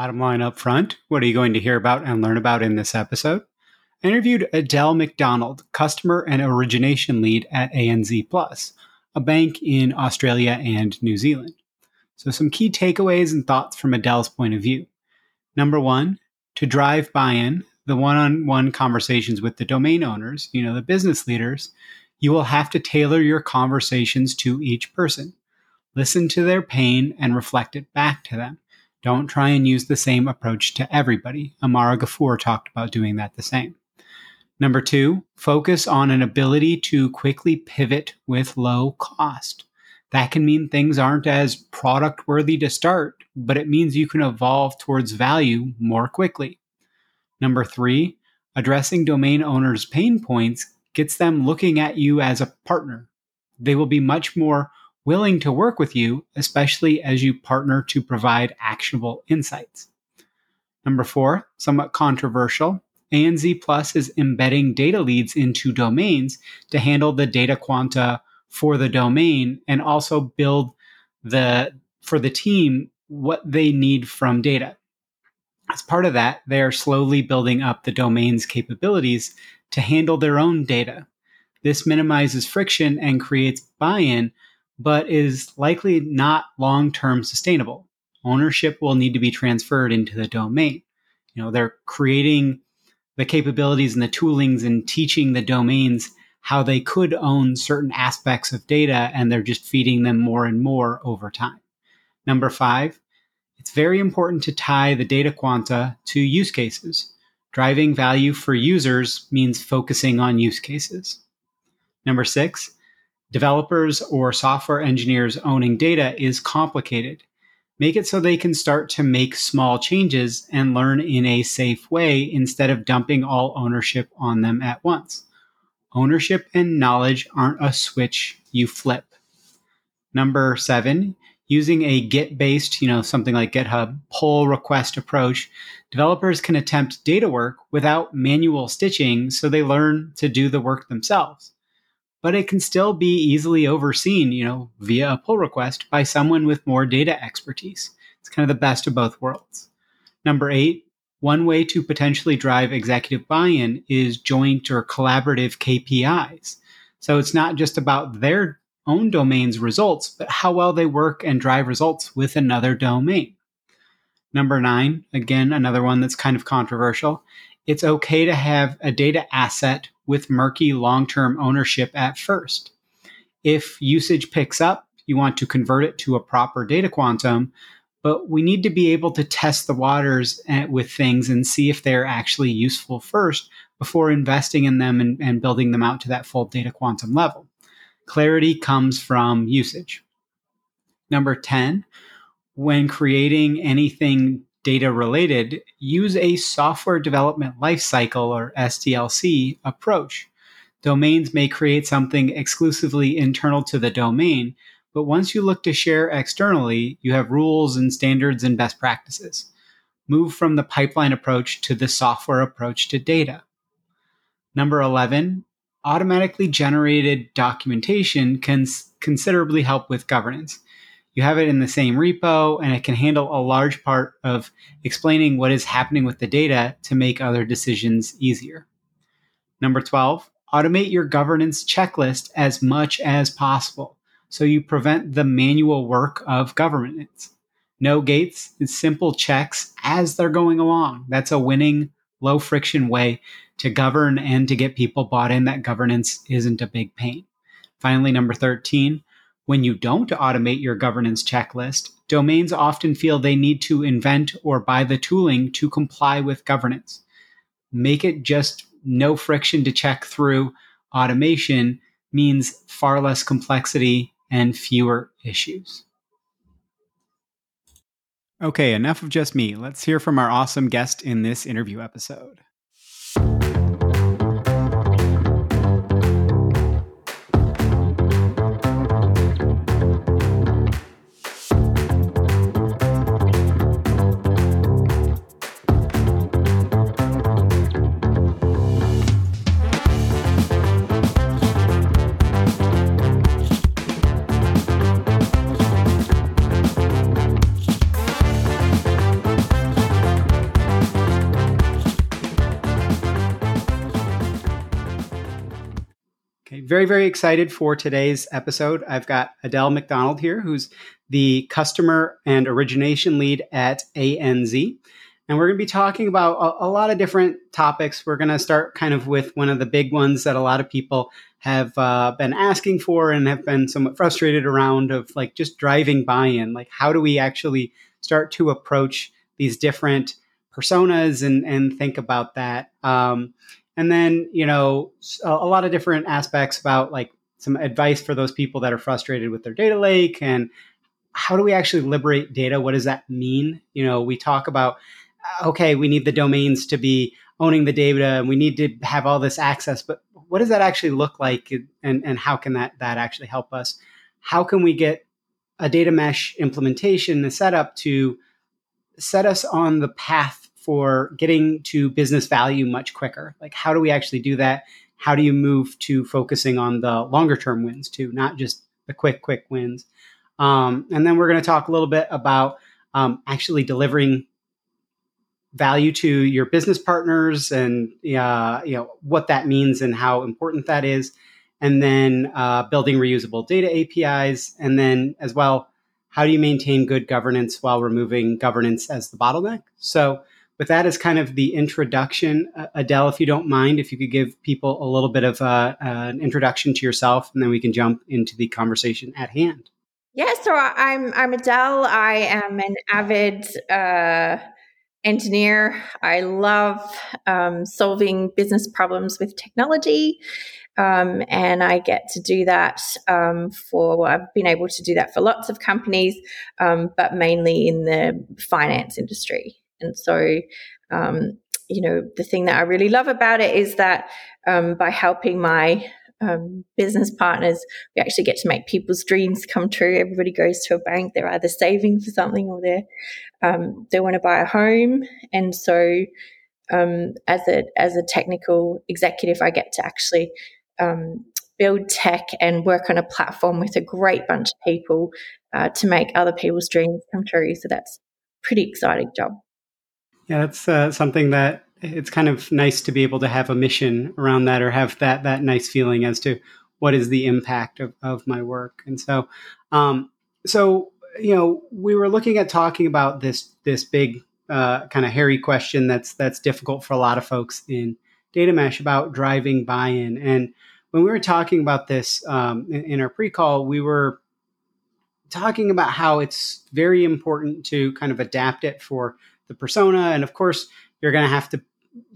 Bottom line up front, what are you going to hear about and learn about in this episode? I interviewed Adelle McDonald, customer and origination lead at ANZ Plus, a bank in Australia and New Zealand. So, some key takeaways and thoughts from Adelle's point of view. Number one, to drive buy in, the one on one conversations with the domain owners, you know, the business leaders, you will have to tailor your conversations to each person. Listen to their pain and reflect it back to them. Don't try and use the same approach to everybody. Ammara Gafoor talked about doing that the same. Number two, focus on an ability to quickly pivot with low cost. That can mean things aren't as product worthy to start, but it means you can evolve towards value more quickly. Number three, addressing domain owners' pain points gets them looking at you as a partner. They will be much more willing to work with you, especially as you partner to provide actionable insights. Number four, somewhat controversial, ANZ Plus is embedding data leads into domains to handle the data quanta for the domain and also build the for the team what they need from data. As part of that, they are slowly building up the domain's capabilities to handle their own data. This minimizes friction and creates buy-in but is likely not long term sustainable. Ownership will need to be transferred into the domain. You know, they're creating the capabilities and the toolings and teaching the domains how they could own certain aspects of data, and they're just feeding them more and more over time. Number five, it's very important to tie the data quanta to use cases. Driving value for users means focusing on use cases. Number six, developers or software engineers owning data is complicated. Make it so they can start to make small changes and learn in a safe way instead of dumping all ownership on them at once. Ownership and knowledge aren't a switch you flip. Number seven, using a Git based, you know, something like GitHub pull request approach, developers can attempt data work without manual stitching so they learn to do the work themselves but it can still be easily overseen, you know, via a pull request by someone with more data expertise. It's kind of the best of both worlds. Number eight, one way to potentially drive executive buy in is joint or collaborative KPIs. So it's not just about their own domain's results, but how well they work and drive results with another domain. Number nine, again, another one that's kind of controversial. It's okay to have a data asset with murky long term ownership at first. If usage picks up, you want to convert it to a proper data quantum, but we need to be able to test the waters eh, with things and see if they're actually useful first before investing in them and, and building them out to that full data quantum level. Clarity comes from usage. Number 10, when creating anything data related, use a software development lifecycle or SDLC approach. Domains may create something exclusively internal to the domain, but once you look to share externally, you have rules and standards and best practices. Move from the pipeline approach to the software approach to data. Number 11, automatically generated documentation can considerably help with governance. You have it in the same repo, and it can handle a large part of explaining what is happening with the data to make other decisions easier. Number 12, automate your governance checklist as much as possible so you prevent the manual work of governance. No gates, it's simple checks as they're going along. That's a winning, low friction way to govern and to get people bought in that governance isn't a big pain. Finally, number 13, when you don't automate your governance checklist, domains often feel they need to invent or buy the tooling to comply with governance. Make it just no friction to check through automation means far less complexity and fewer issues. Okay, enough of just me. Let's hear from our awesome guest in this interview episode. Very, very excited for today's episode. I've got Adelle McDonald here, who's the customer and origination lead at ANZ. And we're going to be talking about a, a lot of different topics. We're going to start kind of with one of the big ones that a lot of people have uh, been asking for and have been somewhat frustrated around of like just driving buy-in. Like, how do we actually start to approach these different personas and, and think about that? Um, and then you know a, a lot of different aspects about like some advice for those people that are frustrated with their data lake and how do we actually liberate data? What does that mean? You know we talk about uh, okay we need the domains to be owning the data and we need to have all this access but what does that actually look like? And, and how can that that actually help us? How can we get a data mesh implementation set up to set us on the path for getting to business value much quicker? Like, how do we actually do that? How do you move to focusing on the longer term wins too, not just the quick, quick wins? Um, and then we're going to talk a little bit about um, actually delivering value to your business partners and uh, you know what that means and how important that is and then uh, building reusable data apis and then as well how do you maintain good governance while removing governance as the bottleneck so with that as kind of the introduction, uh, Adelle, if you don't mind, if you could give people a little bit of uh, an introduction to yourself, and then we can jump into the conversation at hand. Yeah, so I'm I'm Adelle. I am an avid uh, engineer. I love um, solving business problems with technology. Um, and I get to do that um, for, I've been able to do that for lots of companies, um, but mainly in the finance industry. And so, um, you know, the thing that I really love about it is that um, by helping my um, business partners, we actually get to make people's dreams come true. Everybody goes to a bank; they're either saving for something or they um, they want to buy a home, and so um, as a as a technical executive, I get to actually um, build tech and work on a platform with a great bunch of people uh, to make other people's dreams come true. So that's pretty exciting job. Yeah, that's uh, something that it's kind of nice to be able to have a mission around that or have that that nice feeling as to what is the impact of, of my work. And so, um, so you know, we were looking at talking about this this big uh, kind of hairy question that's that's difficult for a lot of folks in data mesh about driving buy-in and when we were talking about this um, in, in, our pre-call, we were talking about how it's very important to kind of adapt it for the persona, and of course, you're going to have to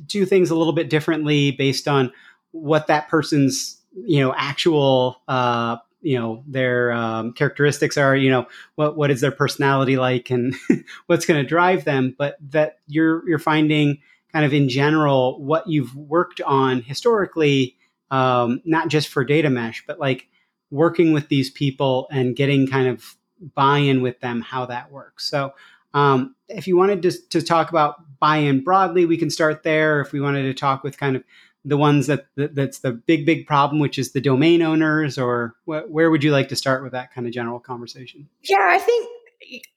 do things a little bit differently based on what that person's you know actual uh, you know their um, characteristics are you know what what is their personality like and what's going to drive them but that you're you're finding kind of in general what you've worked on historically um, not just for data mesh but like working with these people and getting kind of buy-in with them how that works. So um, if you wanted to, to talk about buy-in broadly we can start there. If we wanted to talk with kind of the ones that, that, that's the big big problem which is the domain owners or wh- where would you like to start with that kind of general conversation? Yeah i think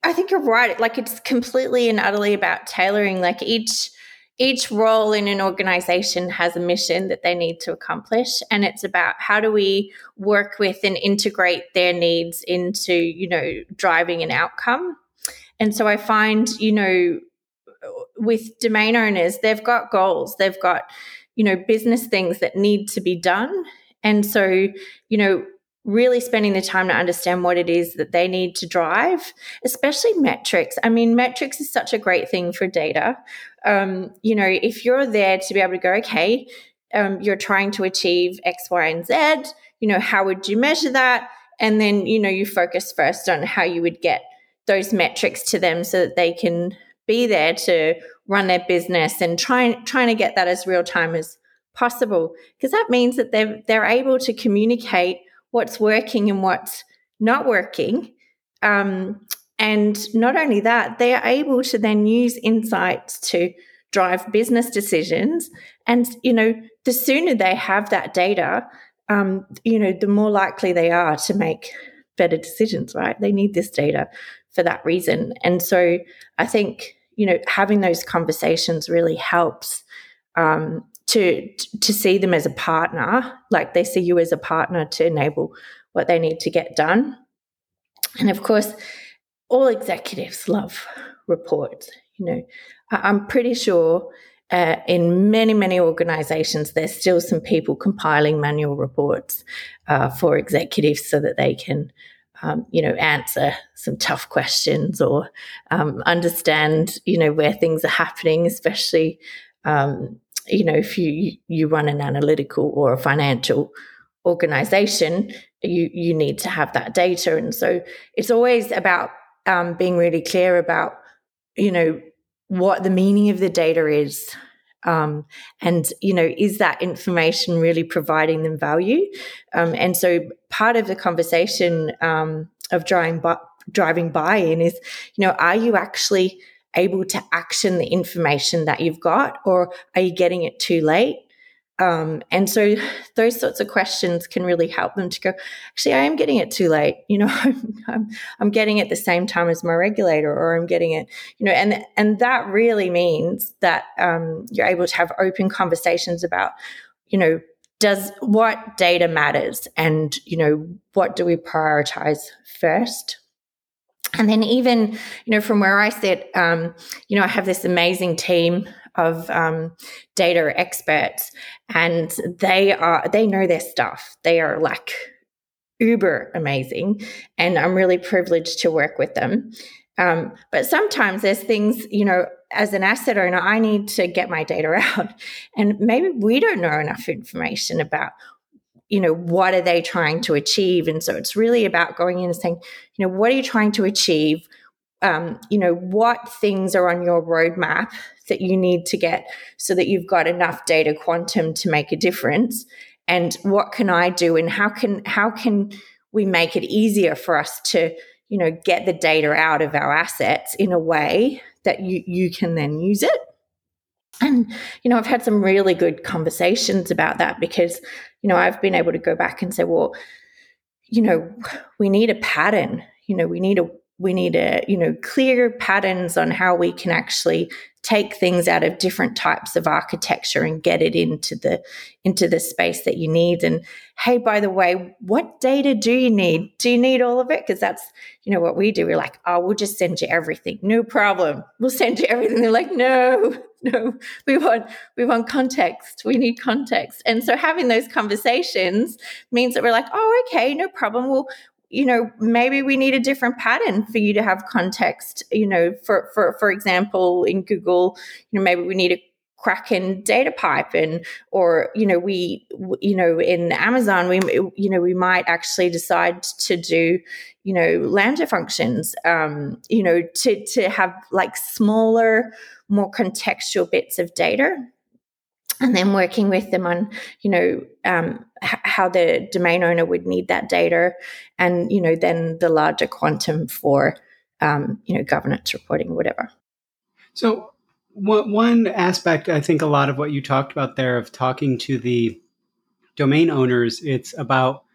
i think you're right. Like it's completely and utterly about tailoring. Like each each role in an organization has a mission that they need to accomplish and it's about how do we work with and integrate their needs into you know driving an outcome and so i find you know with domain owners they've got goals they've got you know, business things that need to be done. And so, you know, really spending the time to understand what it is that they need to drive, especially metrics. I mean, metrics is such a great thing for data. Um, you know, if you're there to be able to go, okay, um, you're trying to achieve X, Y, and Z, you know, how would you measure that? And then, you know, you focus first on how you would get those metrics to them so that they can be there to run their business and trying trying to get that as real time as possible. Because that means that they're they're able to communicate what's working and what's not working. Um, and not only that they are able to then use insights to drive business decisions. And you know the sooner they have that data um, you know the more likely they are to make better decisions right? They need this data for that reason and so i think you know, having those conversations really helps um, to to see them as a partner, like they see you as a partner to enable what they need to get done. And of course, all executives love reports. You know, I'm pretty sure uh, in many, many organizations, there's still some people compiling manual reports uh, for executives so that they can um, you know, answer some tough questions or um, understand, you know, where things are happening, especially, um, you know, if you you run an analytical or a financial organization, you you need to have that data, and so it's always about um, being really clear about, you know, what the meaning of the data is. Um, and you know is that information really providing them value? Um, and so part of the conversation um, of driving bu- driving buy-in is you know are you actually able to action the information that you've got or are you getting it too late um, and so those sorts of questions can really help them to go, actually, I am getting it too late. You know, I'm, I'm, I'm, getting it the same time as my regulator, or I'm getting it, you know, and, and that really means that um, you're able to have open conversations about, you know, does what data matters and, you know, what do we prioritize first? And then even, you know, from where I sit, um, you know, I have this amazing team of um, data experts, and they are they know their stuff. They are like uber amazing, and I'm really privileged to work with them. Um, but sometimes there's things, you know, as an asset owner, I need to get my data out, and maybe we don't know enough information about you know what are they trying to achieve and so it's really about going in and saying you know what are you trying to achieve um, you know what things are on your roadmap that you need to get so that you've got enough data quantum to make a difference. And what can i do? And how can how can we make it easier for us to you know get the data out of our assets in a way that you you can then use it? And you know i've had some really good conversations about that because you know i've been able to go back and say well you know we need a pattern. You know we need a we need a you know clear patterns on how we can actually take things out of different types of architecture and get it into the into the space that you need. And hey by the way what data do you need? Do you need all of it? Because that's you know what we do. We're like oh we'll just send you everything. No problem. We'll send you everything. They're like no no. We want we want context. We need context. And so having those conversations means that we're like oh okay no problem. We'll you know maybe we need a different pattern for you to have context you know for for for example in google you know maybe we need a kraken data pipe and or you know we you know in amazon we you know we might actually decide to do you know lambda functions um you know to to have like smaller more contextual bits of data and then working with them on you know um, h- how the domain owner would need that data and you know then the larger quantum for um, you know governance reporting whatever. So one aspect i think a lot of what you talked about there of talking to the domain owners it's about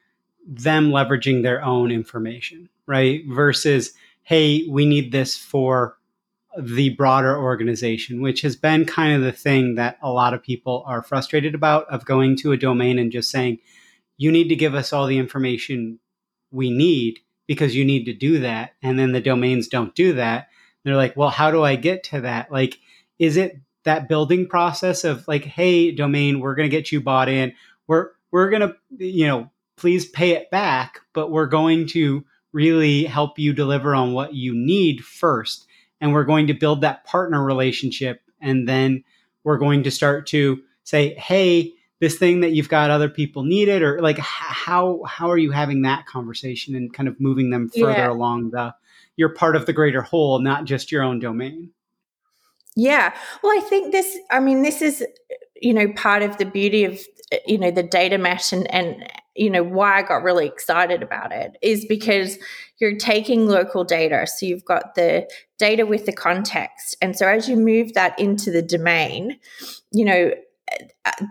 them leveraging their own information right? Versus hey we need this for the broader organization, which has been kind of the thing that a lot of people are frustrated about of going to a domain and just saying, you need to give us all the information we need because you need to do that. And then the domains don't do that. They're like, well, how do I get to that? Like, is it that building process of like, hey, domain, we're going to get you bought in. We're, we're going to, you know, please pay it back, but we're going to really help you deliver on what you need first and we're going to build that partner relationship. And then we're going to start to say hey this thing that you've got other people need it or like how how are you having that conversation and kind of moving them further yeah. along the you're part of the greater whole not just your own domain? Yeah. Well i think this i mean this is you know part of the beauty of you know the data mesh and and you know why I got really excited about it is because you're taking local data. So you've got the data with the context. And so as you move that into the domain you know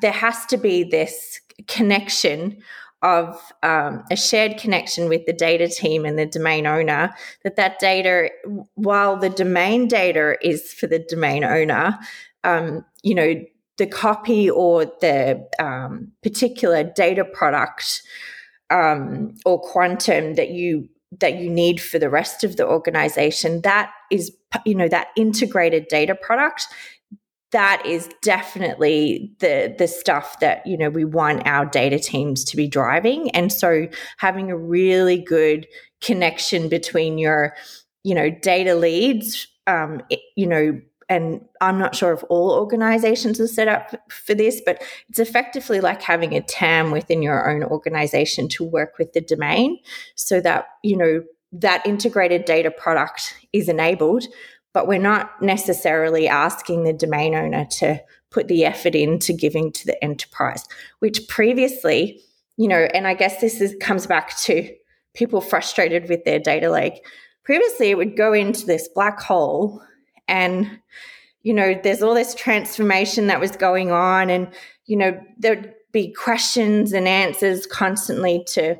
there has to be this connection of um, a shared connection with the data team and the domain owner that that data while the domain data is for the domain owner um, you know the copy or the um, particular data product um, or quantum that you that you need for the rest of the organization that is you know that integrated data product that is definitely the the stuff that you know we want our data teams to be driving. And so having a really good connection between your you know data leads um, you know and I'm not sure if all organizations are set up for this, but it's effectively like having a TAM within your own organization to work with the domain so that, you know, that integrated data product is enabled, but we're not necessarily asking the domain owner to put the effort into giving to the enterprise, which previously, you know, and I guess this is, comes back to people frustrated with their data lake. Previously, it would go into this black hole and you know there's all this transformation that was going on and you know there'd be questions and answers constantly to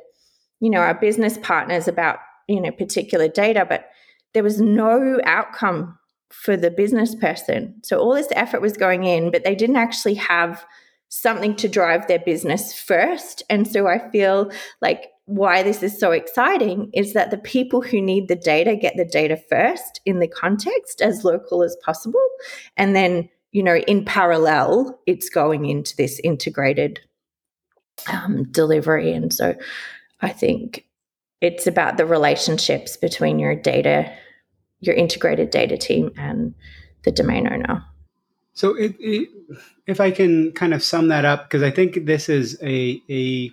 you know our business partners about you know particular data but there was no outcome for the business person. So all this effort was going in but they didn't actually have something to drive their business first. And so i feel like why this is so exciting is that the people who need the data get the data first in the context as local as possible. And then, you know, in parallel, it's going into this integrated um, delivery. And so I think it's about the relationships between your data, your integrated data team, and the domain owner. So, it, it, if I can kind of sum that up, because I think this is a, a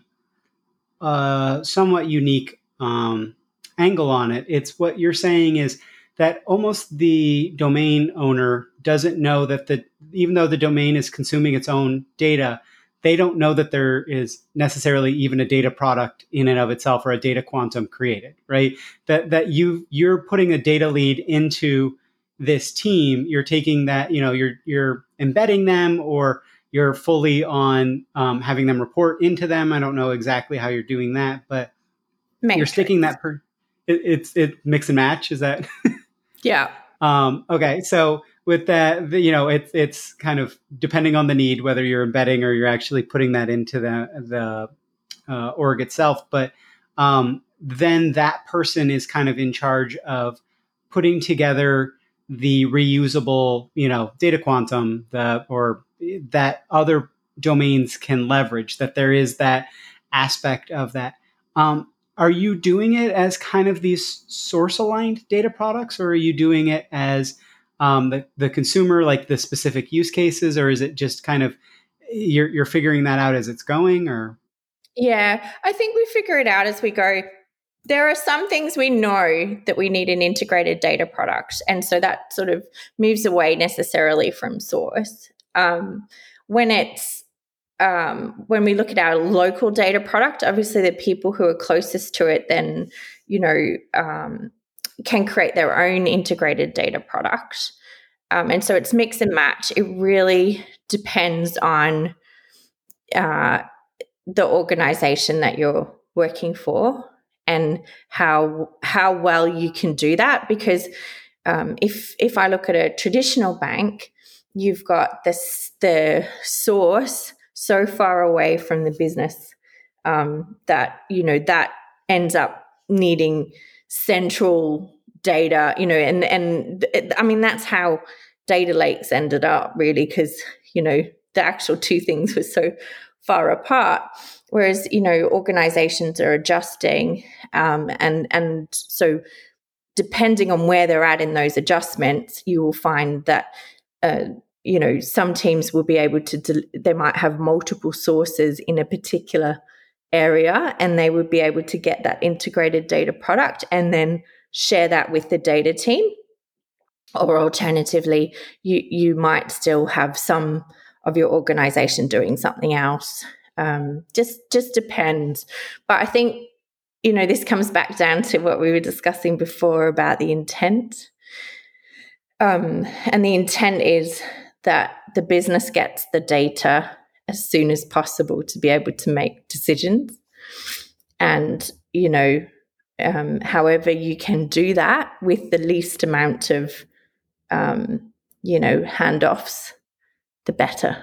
a somewhat unique um, angle on it. It's what you're saying is that almost the domain owner doesn't know that the even though the domain is consuming its own data, they don't know that there is necessarily even a data product in and of itself or a data quantum created, right? That that you you're putting a data lead into this team, you're taking that, you know, you're you're embedding them or you're fully on um, having them report into them. I don't know exactly how you're doing that, but Matrix. you're sticking that per it, it's it mix and match. Is that? yeah. Um, okay, so with that, the, you know, it's it's kind of depending on the need whether you're embedding or you're actually putting that into the the uh, org itself. But um, then that person is kind of in charge of putting together the reusable, you know, data quantum that or that other domains can leverage. That there is that aspect of that. Um, are you doing it as kind of these source aligned data products, or are you doing it as um, the the consumer, like the specific use cases, or is it just kind of you're you're figuring that out as it's going, or? Yeah, I think we figure it out as we go there are some things we know that we need an integrated data product. And so that sort of moves away necessarily from source. Um, when it's um, when we look at our local data product, obviously the people who are closest to it then, you know, um, can create their own integrated data product. Um, and so it's mix and match. It really depends on uh, the organization that you're working for and how how well you can do that because um, if if I look at a traditional bank, you've got this the source so far away from the business um, that you know that ends up needing central data. You know, and and I mean that's how data lakes ended up really because you know the actual two things were so far apart. Whereas, you know, organizations are adjusting. Um, and, and so, depending on where they're at in those adjustments, you will find that, uh, you know, some teams will be able to, del- they might have multiple sources in a particular area and they would be able to get that integrated data product and then share that with the data team or alternatively you you might still have some of your organization doing something else. Um, just just depends. But I think you know this comes back down to what we were discussing before about the intent. Um, and the intent is that the business gets the data as soon as possible to be able to make decisions. And you know, um, however you can do that with the least amount of um, you know handoffs the better.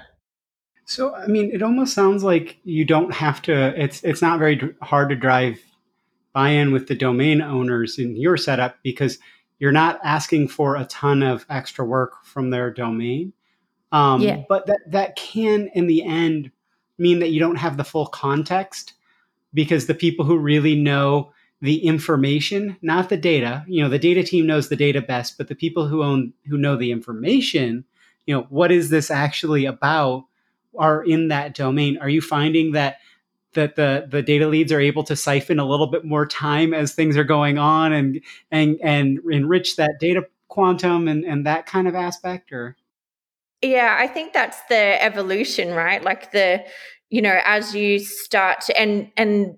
So, I mean, it almost sounds like you don't have to. It's it's not very hard to drive buy-in with the domain owners in your setup because you're not asking for a ton of extra work from their domain. Um, yeah. But that that can, in the end, mean that you don't have the full context because the people who really know the information, not the data, you know, the data team knows the data best, but the people who own who know the information you know what is this actually about are in that domain are you finding that that the the data leads are able to siphon a little bit more time as things are going on and and and enrich that data quantum and and that kind of aspect or yeah i think that's the evolution right like the you know as you start and and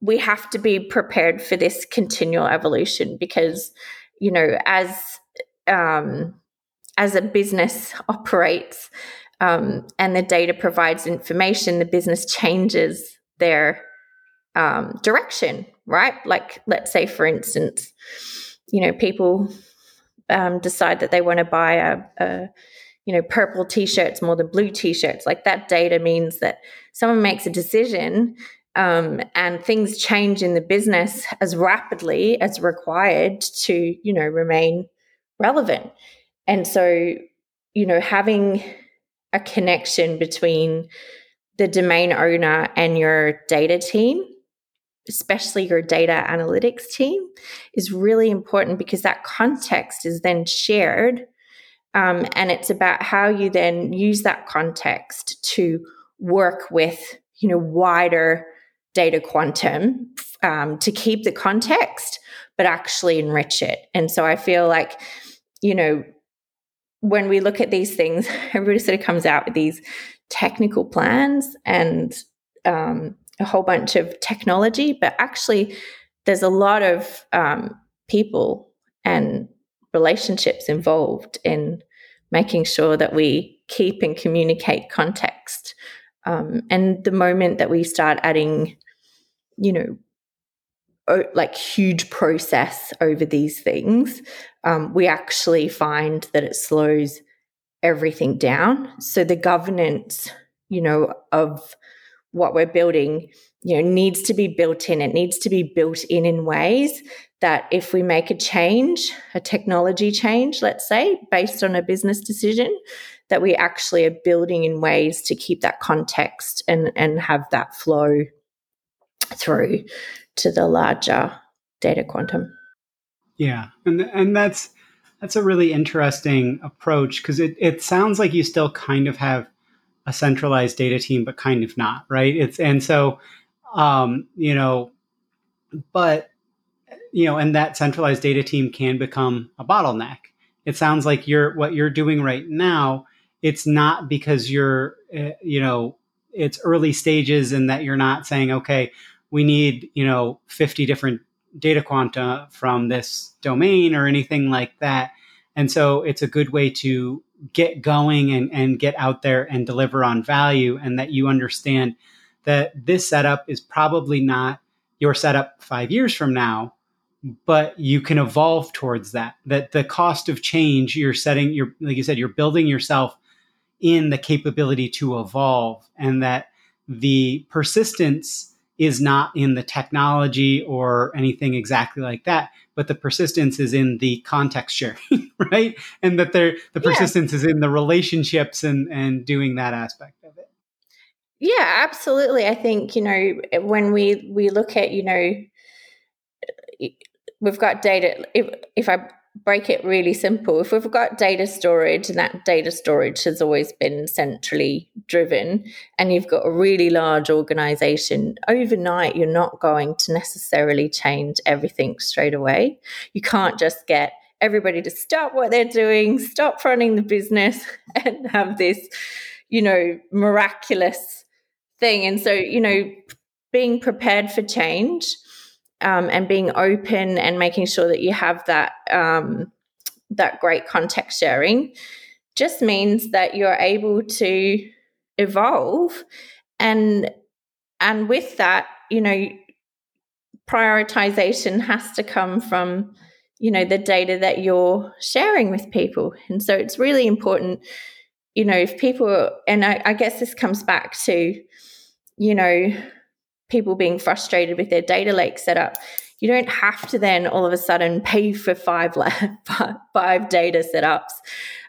we have to be prepared for this continual evolution because you know as um as a business operates um, and the data provides information, the business changes their um, direction, right? Like, let's say, for instance, you know, people um, decide that they want to buy a, a you know, purple t-shirts more than blue t-shirts. Like that data means that someone makes a decision um, and things change in the business as rapidly as required to, you know, remain relevant. And so, you know, having a connection between the domain owner and your data team, especially your data analytics team, is really important because that context is then shared. Um, and it's about how you then use that context to work with, you know, wider data quantum um, to keep the context, but actually enrich it. And so I feel like, you know, when we look at these things, everybody sort of comes out with these technical plans and um, a whole bunch of technology, but actually, there's a lot of um, people and relationships involved in making sure that we keep and communicate context. Um, and the moment that we start adding, you know, like huge process over these things, um, we actually find that it slows everything down. So the governance, you know, of what we're building, you know, needs to be built in. It needs to be built in in ways that if we make a change, a technology change, let's say, based on a business decision, that we actually are building in ways to keep that context and and have that flow through to the larger data quantum. Yeah, and and that's that's a really interesting approach because it it sounds like you still kind of have a centralized data team, but kind of not, right? It's and so um, you know, but you know, and that centralized data team can become a bottleneck. It sounds like you're what you're doing right now. It's not because you're, uh, you know, it's early stages and that you're not saying, okay, we need, you know, 50 different data quanta from this domain or anything like that. And so it's a good way to get going and, and get out there and deliver on value and that you understand that this setup is probably not your setup five years from now, but you can evolve towards that. That the cost of change you're setting, you're like you said, you're building yourself in the capability to evolve, and that the persistence is not in the technology or anything exactly like that, but the persistence is in the context sharing, right? And that there the persistence yeah. is in the relationships and and doing that aspect. Yeah, absolutely. I think, you know, eh, when we we look at, you know, we've got data if if I break it really simple. If we've got data storage and that data storage has always been centrally driven, and you've got a really large organization, overnight you're not going to necessarily change everything straight away. You can't just get everybody to stop what they're doing, stop running the business, and have this, you know, miraculous thing. And so, you know, being prepared for change um, and being open and making sure that you have that um, that great context sharing just means that you're able to evolve and and with that you know prioritization has to come from you know the data that you're sharing with people and so it's really important you know if people and I, I guess this comes back to you know people being frustrated with their data lake setup, you don't have to then all of a sudden pay for five five data setups.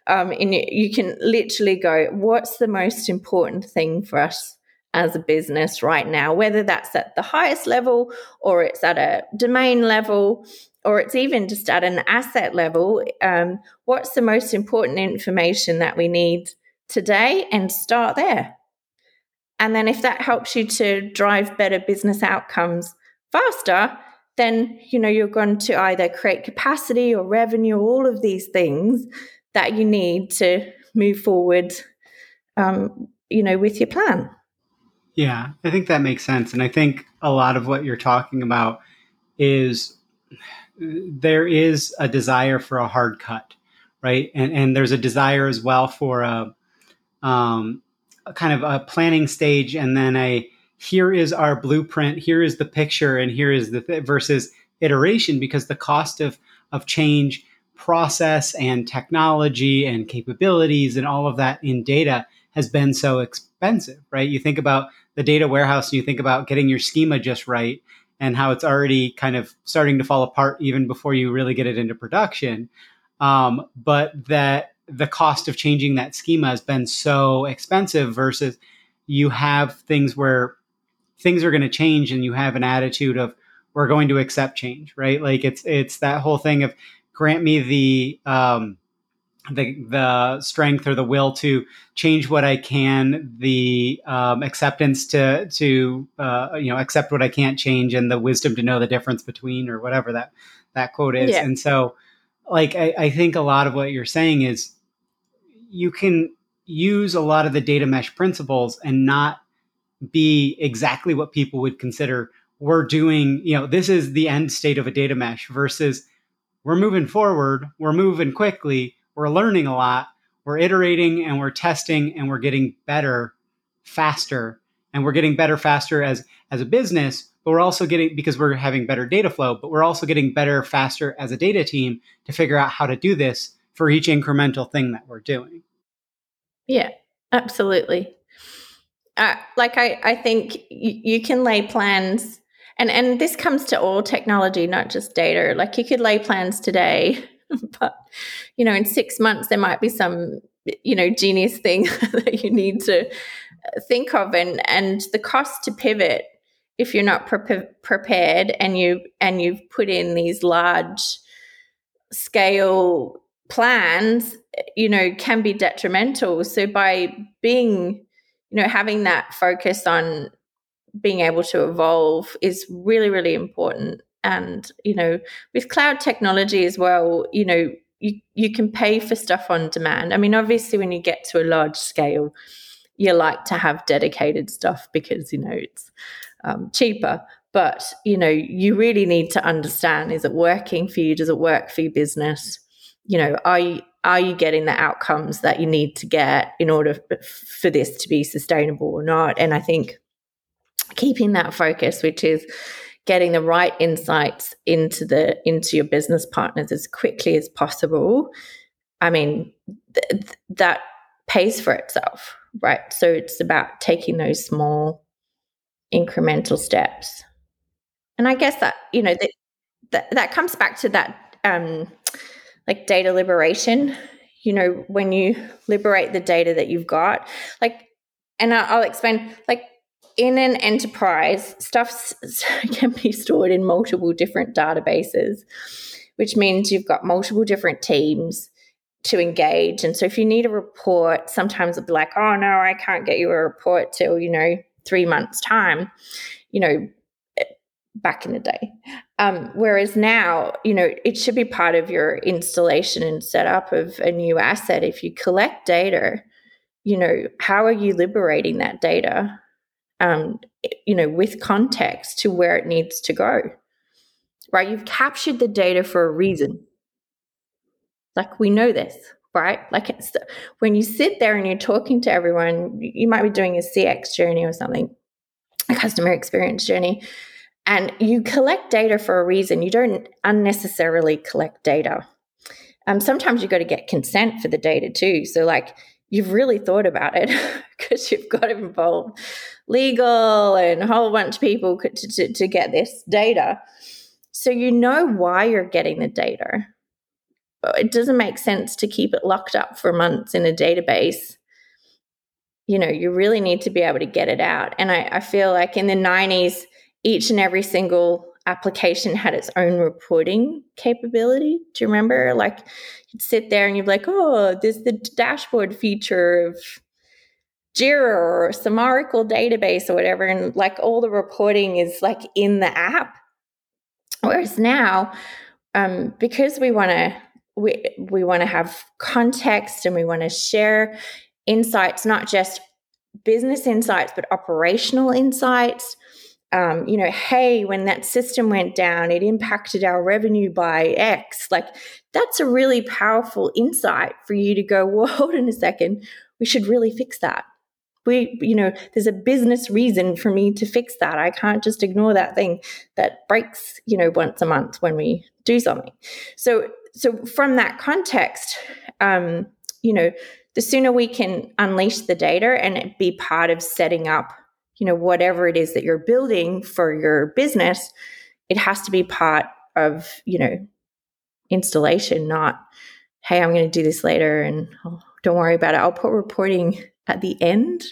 Um, and you can literally go, what's the most important thing for us as a business right now, whether that's at the highest level or it's at a domain level or it's even just at an asset level. Um, what's the most important information that we need today and start there? And then if that helps you to drive better business outcomes faster, then you know you're going to either create capacity or revenue, all of these things that you need to move forward. Um, you know, with your plan. Yeah, I think that makes sense, and I think a lot of what you're talking about is there is a desire for a hard cut, right? And and there's a desire as well for a um, kind of a planning stage and then a here is our blueprint, here is the picture, and here is the th- versus iteration because the cost of of change, process, and technology and capabilities and all of that in data has been so expensive, right? You think about the data warehouse and you think about getting your schema just right and how it's already kind of starting to fall apart even before you really get it into production. Um, but that the cost of changing that schema has been so expensive versus you have things where things are going to change and you have an attitude of we're going to accept change right like it's it's that whole thing of grant me the um the the strength or the will to change what I can, the um, acceptance to to uh, you know accept what I can't change, and the wisdom to know the difference between, or whatever that that quote is. Yeah. And so, like I, I think a lot of what you're saying is you can use a lot of the data mesh principles and not be exactly what people would consider we're doing, you know, this is the end state of a data mesh versus we're moving forward, we're moving quickly, we're learning a lot, we're iterating and we're testing and we're getting better faster. And we're getting better faster as as a business but we're also getting because we're having better data flow, but we're also getting better faster as a data team to figure out how to do this for each incremental thing that we're doing. Yeah, absolutely. Uh, like I, I think you, you can lay plans and and this comes to all technology not just data like you could lay plans today but you know in six months there might be some you know genius thing that you need to think of and and the cost to pivot if you're not pre- prepared and you and you've put in these large scale plans you know can be detrimental. So by being you know having that focus on being able to evolve is really really important. And you know with cloud technology as well you know you, you can pay for stuff on demand. I mean obviously when you get to a large scale you like to have dedicated stuff because you know it's um, cheaper. But you know you really need to understand is it working for you? Does it work for your business you know are you are you getting the outcomes that you need to get in order for this to be sustainable or not? And i think keeping that focus which is getting the right insights into the into your business partners as quickly as possible i mean th- that pays for itself right? So it's about taking those small incremental steps. And i guess that you know that that, that comes back to that um like data liberation you know when you liberate the data that you've got like and i'll explain like in an enterprise, stuff can be stored in multiple different databases, which means you've got multiple different teams to engage. And so if you need a report, sometimes it'll be like, oh no, I can't get you a report till, you know, three months' time, you know, eh, back in the day. Um, whereas now, you know, it should be part of your installation and setup of a new asset. If you collect data, you know, how are you liberating that data? um, you know, with context to where it needs to go. Right? You've captured the data for a reason. Like we know this, right? Like it's when you sit there and you're talking to everyone, you might be doing a CX journey or something, a customer experience journey, and you collect data for a reason. You don't unnecessarily collect data. Um, sometimes you've got to get consent for the data too. So, like, you've really thought about it because you've got to involve legal and a whole bunch of people to, to, to get this data. So you know why you're getting the data. It doesn't make sense to keep it locked up for months in a database. You know, you really need to be able to get it out. And I, I feel like in the 90s, each and every single application had its own reporting capability. Do you remember? Like you'd sit there and you'd be like, oh, there's the dashboard feature of Jira or some Oracle database or whatever. And like all the reporting is like in the app. Whereas now, um, because we want to we, we want to have context and we want to share insights, not just business insights, but operational insights um, you know, hey, when that system went down, it impacted our revenue by X. Like, that's a really powerful insight for you to go, well, hold on a second, we should really fix that. We, you know, there's a business reason for me to fix that. I can't just ignore that thing that breaks, you know, once a month when we do something. So, so from that context, um, you know, the sooner we can unleash the data and be part of setting up you know whatever it is that you're building for your business it has to be part of you know installation not hey i'm going to do this later and oh, don't worry about it. I'll put reporting at the end.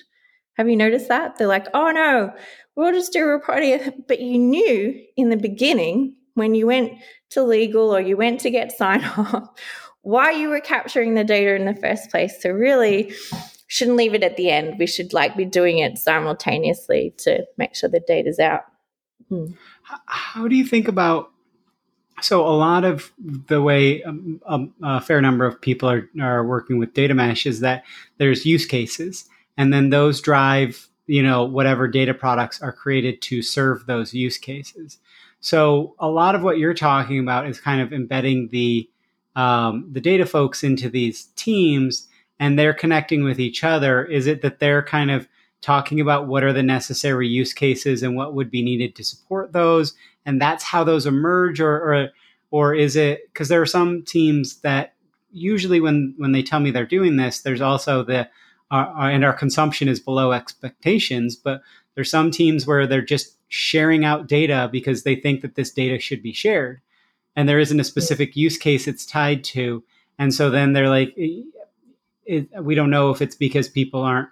Have you noticed that? They're like oh no we'll just do reporting. But you knew in the beginning when you went to legal or you went to get sign off why you were capturing the data in the first place. So really shouldn't leave it at the end. We should like be doing it simultaneously to make sure the data's out. Hmm. How do you think about? So a lot of the way um, um, a fair number of people are, are working with data mesh is that there's use cases, and then those drive you know whatever data products are created to serve those use cases. So a lot of what you're talking about is kind of embedding the um, the data folks into these teams and they're connecting with each other? Is it that they're kind of talking about what are the necessary use cases and what would be needed to support those and that's how those emerge or or, or is it because there are some teams that usually when when they tell me they're doing this there's also the uh, and our consumption is below expectations but there's some teams where they're just sharing out data because they think that this data should be shared and there isn't a specific use case it's tied to and so then they're like it, we don't know if it's because people aren't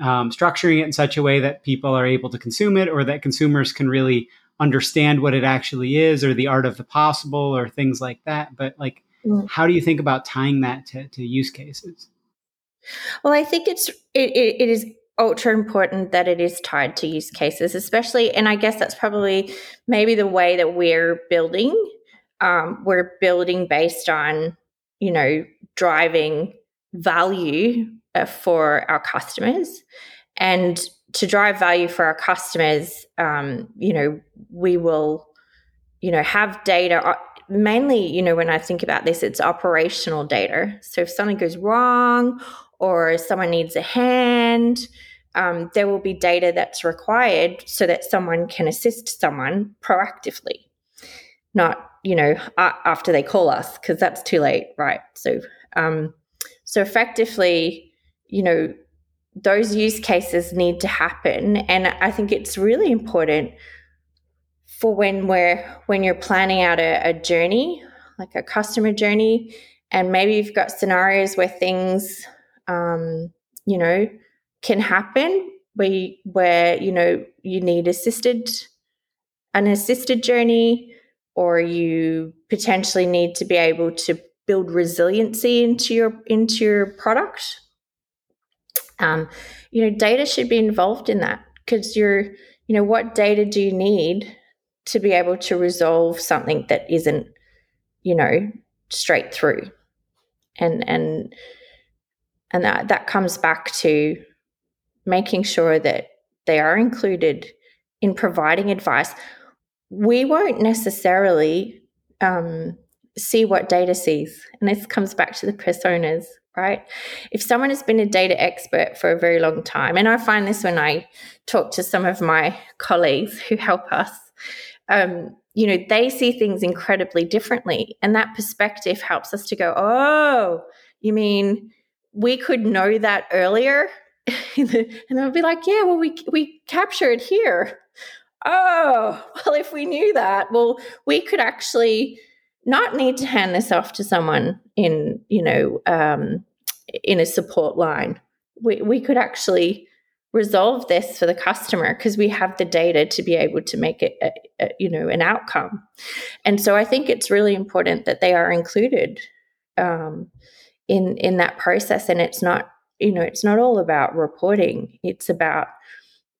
um, structuring it in such a way that people are able to consume it or that consumers can really understand what it actually is or the art of the possible or things like that but like mm. how do you think about tying that to, to use cases well i think it's it, it, it is ultra important that it is tied to use cases especially and i guess that's probably maybe the way that we're building um, we're building based on you know driving value uh, for our customers. And to drive value for our customers, um, you know, we will, you know, have data. Uh, mainly, you know, when I think about this, it's operational data. So if something goes wrong or someone needs a hand, um, there will be data that's required so that someone can assist someone proactively, not you know after they call us because that's too late, right? So um, so effectively, you know, those use cases need to happen. And I think it's really important for when we're when you're planning out a, a journey, like a customer journey, and maybe you've got scenarios where things um, you know, can happen where you, where you know you need assisted an assisted journey or you potentially need to be able to build resiliency into your into your product. Um, you know, data should be involved in that because you're, you know, what data do you need to be able to resolve something that isn't, you know, straight through, and and and that that comes back to making sure that they are included in providing advice. We won't necessarily um, see what data sees. And this comes back to the personas, right? If someone has been a data expert for a very long time, and I find this when I talk to some of my colleagues who help us, um, you know, they see things incredibly differently. And that perspective helps us to go, oh, you mean we could know that earlier? and they'll be like, yeah, well, we, we capture it here. Oh, well, if we knew that, well, we could actually not need to hand this off to someone in you know um, in a support line. We, we could actually resolve this for the customer because we have the data to be able to make it a, a, you know an outcome. And so i think it's really important that they are included um, in in that process. And it's not you know it's not all about reporting. It's about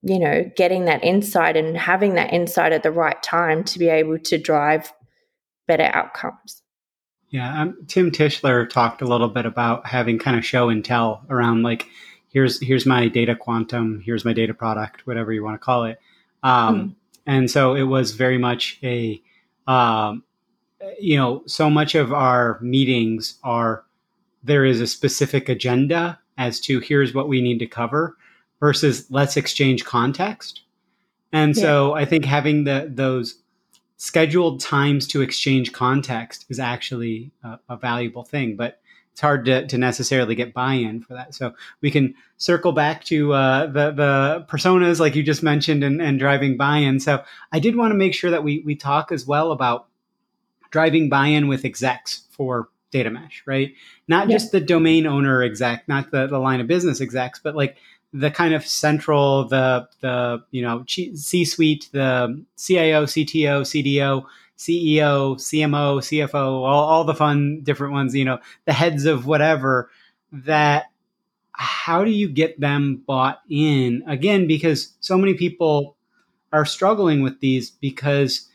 you know getting that insight and having that insight at the right time to be able to drive better outcomes. Yeah, um, Tim Tischler talked a little bit about having kind of show and tell around like here's here's my data quantum, here's my data product, whatever you want to call it. Um, mm And so it was very much a, um, you know, so much of our meetings are there is a specific agenda as to here's what we need to cover versus let's exchange context. And yeah. so I think having the those scheduled times to exchange context is actually a, a valuable thing, but it's hard to, to necessarily get buy-in for that. So we can circle back to uh, the the personas, like you just mentioned, and, and driving buy-in. So I did want to make sure that we we talk as well about driving buy-in with execs for data mesh, right? Not just the domain owner exec, not the, the line of business execs, but like the kind of central the the you know C suite, the CIO, CTO, CDO, CEO, CMO, CFO, all, all the fun different ones, you know, the heads of whatever that how do you get them bought in? Again because so many people are struggling with these because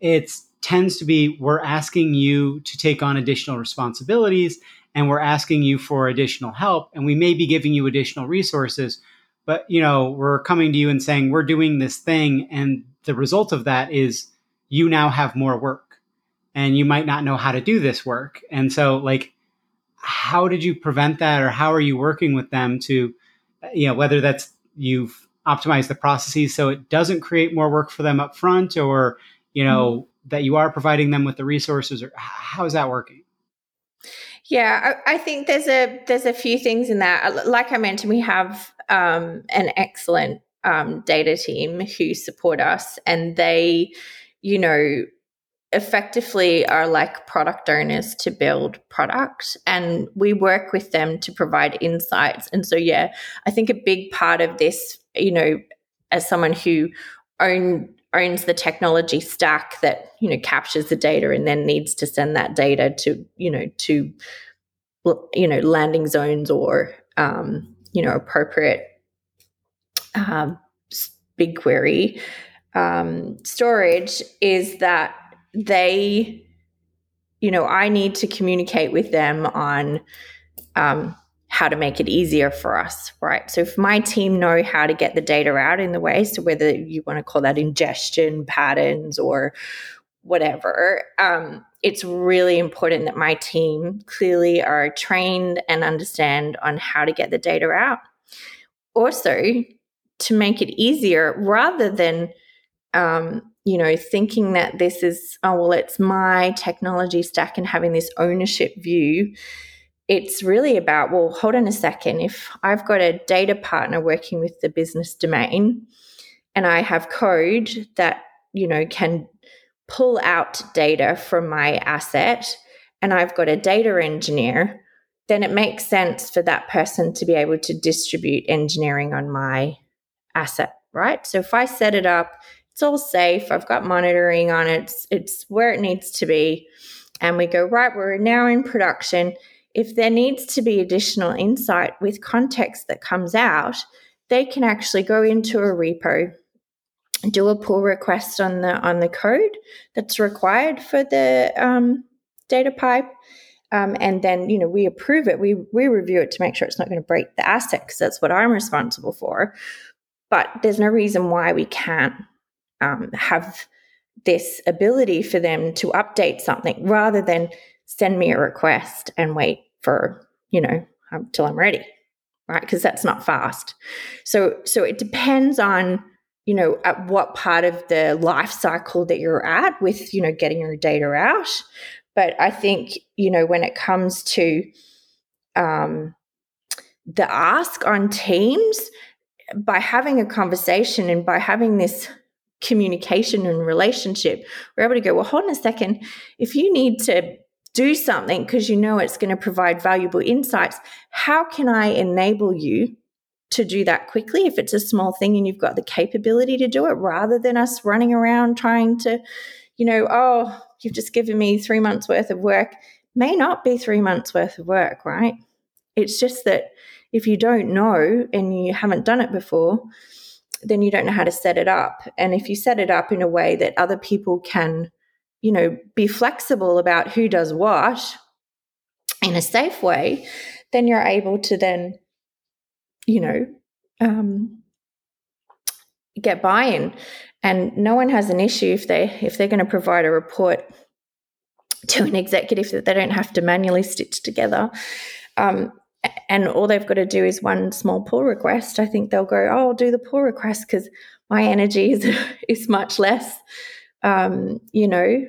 it tends to be we're asking you to take on additional responsibilities and we're asking you for additional help and we may be giving you additional resources but you know we're coming to you and saying we're doing this thing and the result of that is you now have more work and you might not know how to do this work and so like how did you prevent that or how are you working with them to you know whether that's you've optimized the processes so it doesn't create more work for them up front or you know mm-hmm. that you are providing them with the resources or how is that working yeah I, I, think there's a there's a few things in that. Like i mentioned we have um, an excellent um, data team who support us and they you know effectively are like product owners to build product and we work with them to provide insights. And so yeah i think a big part of this you know as someone who own owns the technology stack that you know captures the data and then needs to send that data to you know to you know landing zones or um, you know appropriate um, BigQuery um, storage is that they, you know, I need to communicate with them on um, how to make it easier for us, right? So if my team know how to get the data out in the way, so whether you want to call that ingestion patterns or whatever, um, it's really important that my team clearly are trained and understand on how to get the data out. Also, to make it easier, rather than um, you know, thinking that this is, oh, well, it's my technology stack and having this ownership view, it's really about, well, hold on a second. If I've got a data partner working with the business domain and I have code that, you know, can pull out data from my asset and I've got a data engineer, then it makes sense for that person to be able to distribute engineering on my asset, right? So if I set it up, it's all safe. I've got monitoring on it. It's, it's where it needs to be. And we go, right, we're now in production. If there needs to be additional insight with context that comes out, they can actually go into a repo, do a pull request on the on the code that's required for the um, data pipe, um, and then you know we approve it. We we review it to make sure it's not going to break the asset because that's what I'm responsible for. But there's no reason why we can't um, have this ability for them to update something rather than send me a request and wait for you know until I'm ready, right? Because that's not fast. So so it depends on you know at what part of the life cycle that you're at with you know getting your data out. But I think you know when it comes to um, the ask on teams by having a conversation and by having this communication and relationship, we're able to go, well, hold on a second. If you need to do something because you know it's going to provide valuable insights, how can I enable you to do that quickly if it's a small thing and you've got the capability to do it rather than us running around trying to, you know, oh, you've just given me three months worth of work. May not be three months worth of work, right? It's just that if you don't know and you haven't done it before, then you don't know how to set it up. And if you set it up in a way that other people can, you know, be flexible about who does what in a safe way, then you're able to then, you know, um, get buy-in. And no one has an issue if they if they're going to provide a report to an executive that they don't have to manually stitch together. Um, and all they've got to do is one small pull request, I think they'll go, oh, I'll do the pull request because my energy is, is much less, um, you know,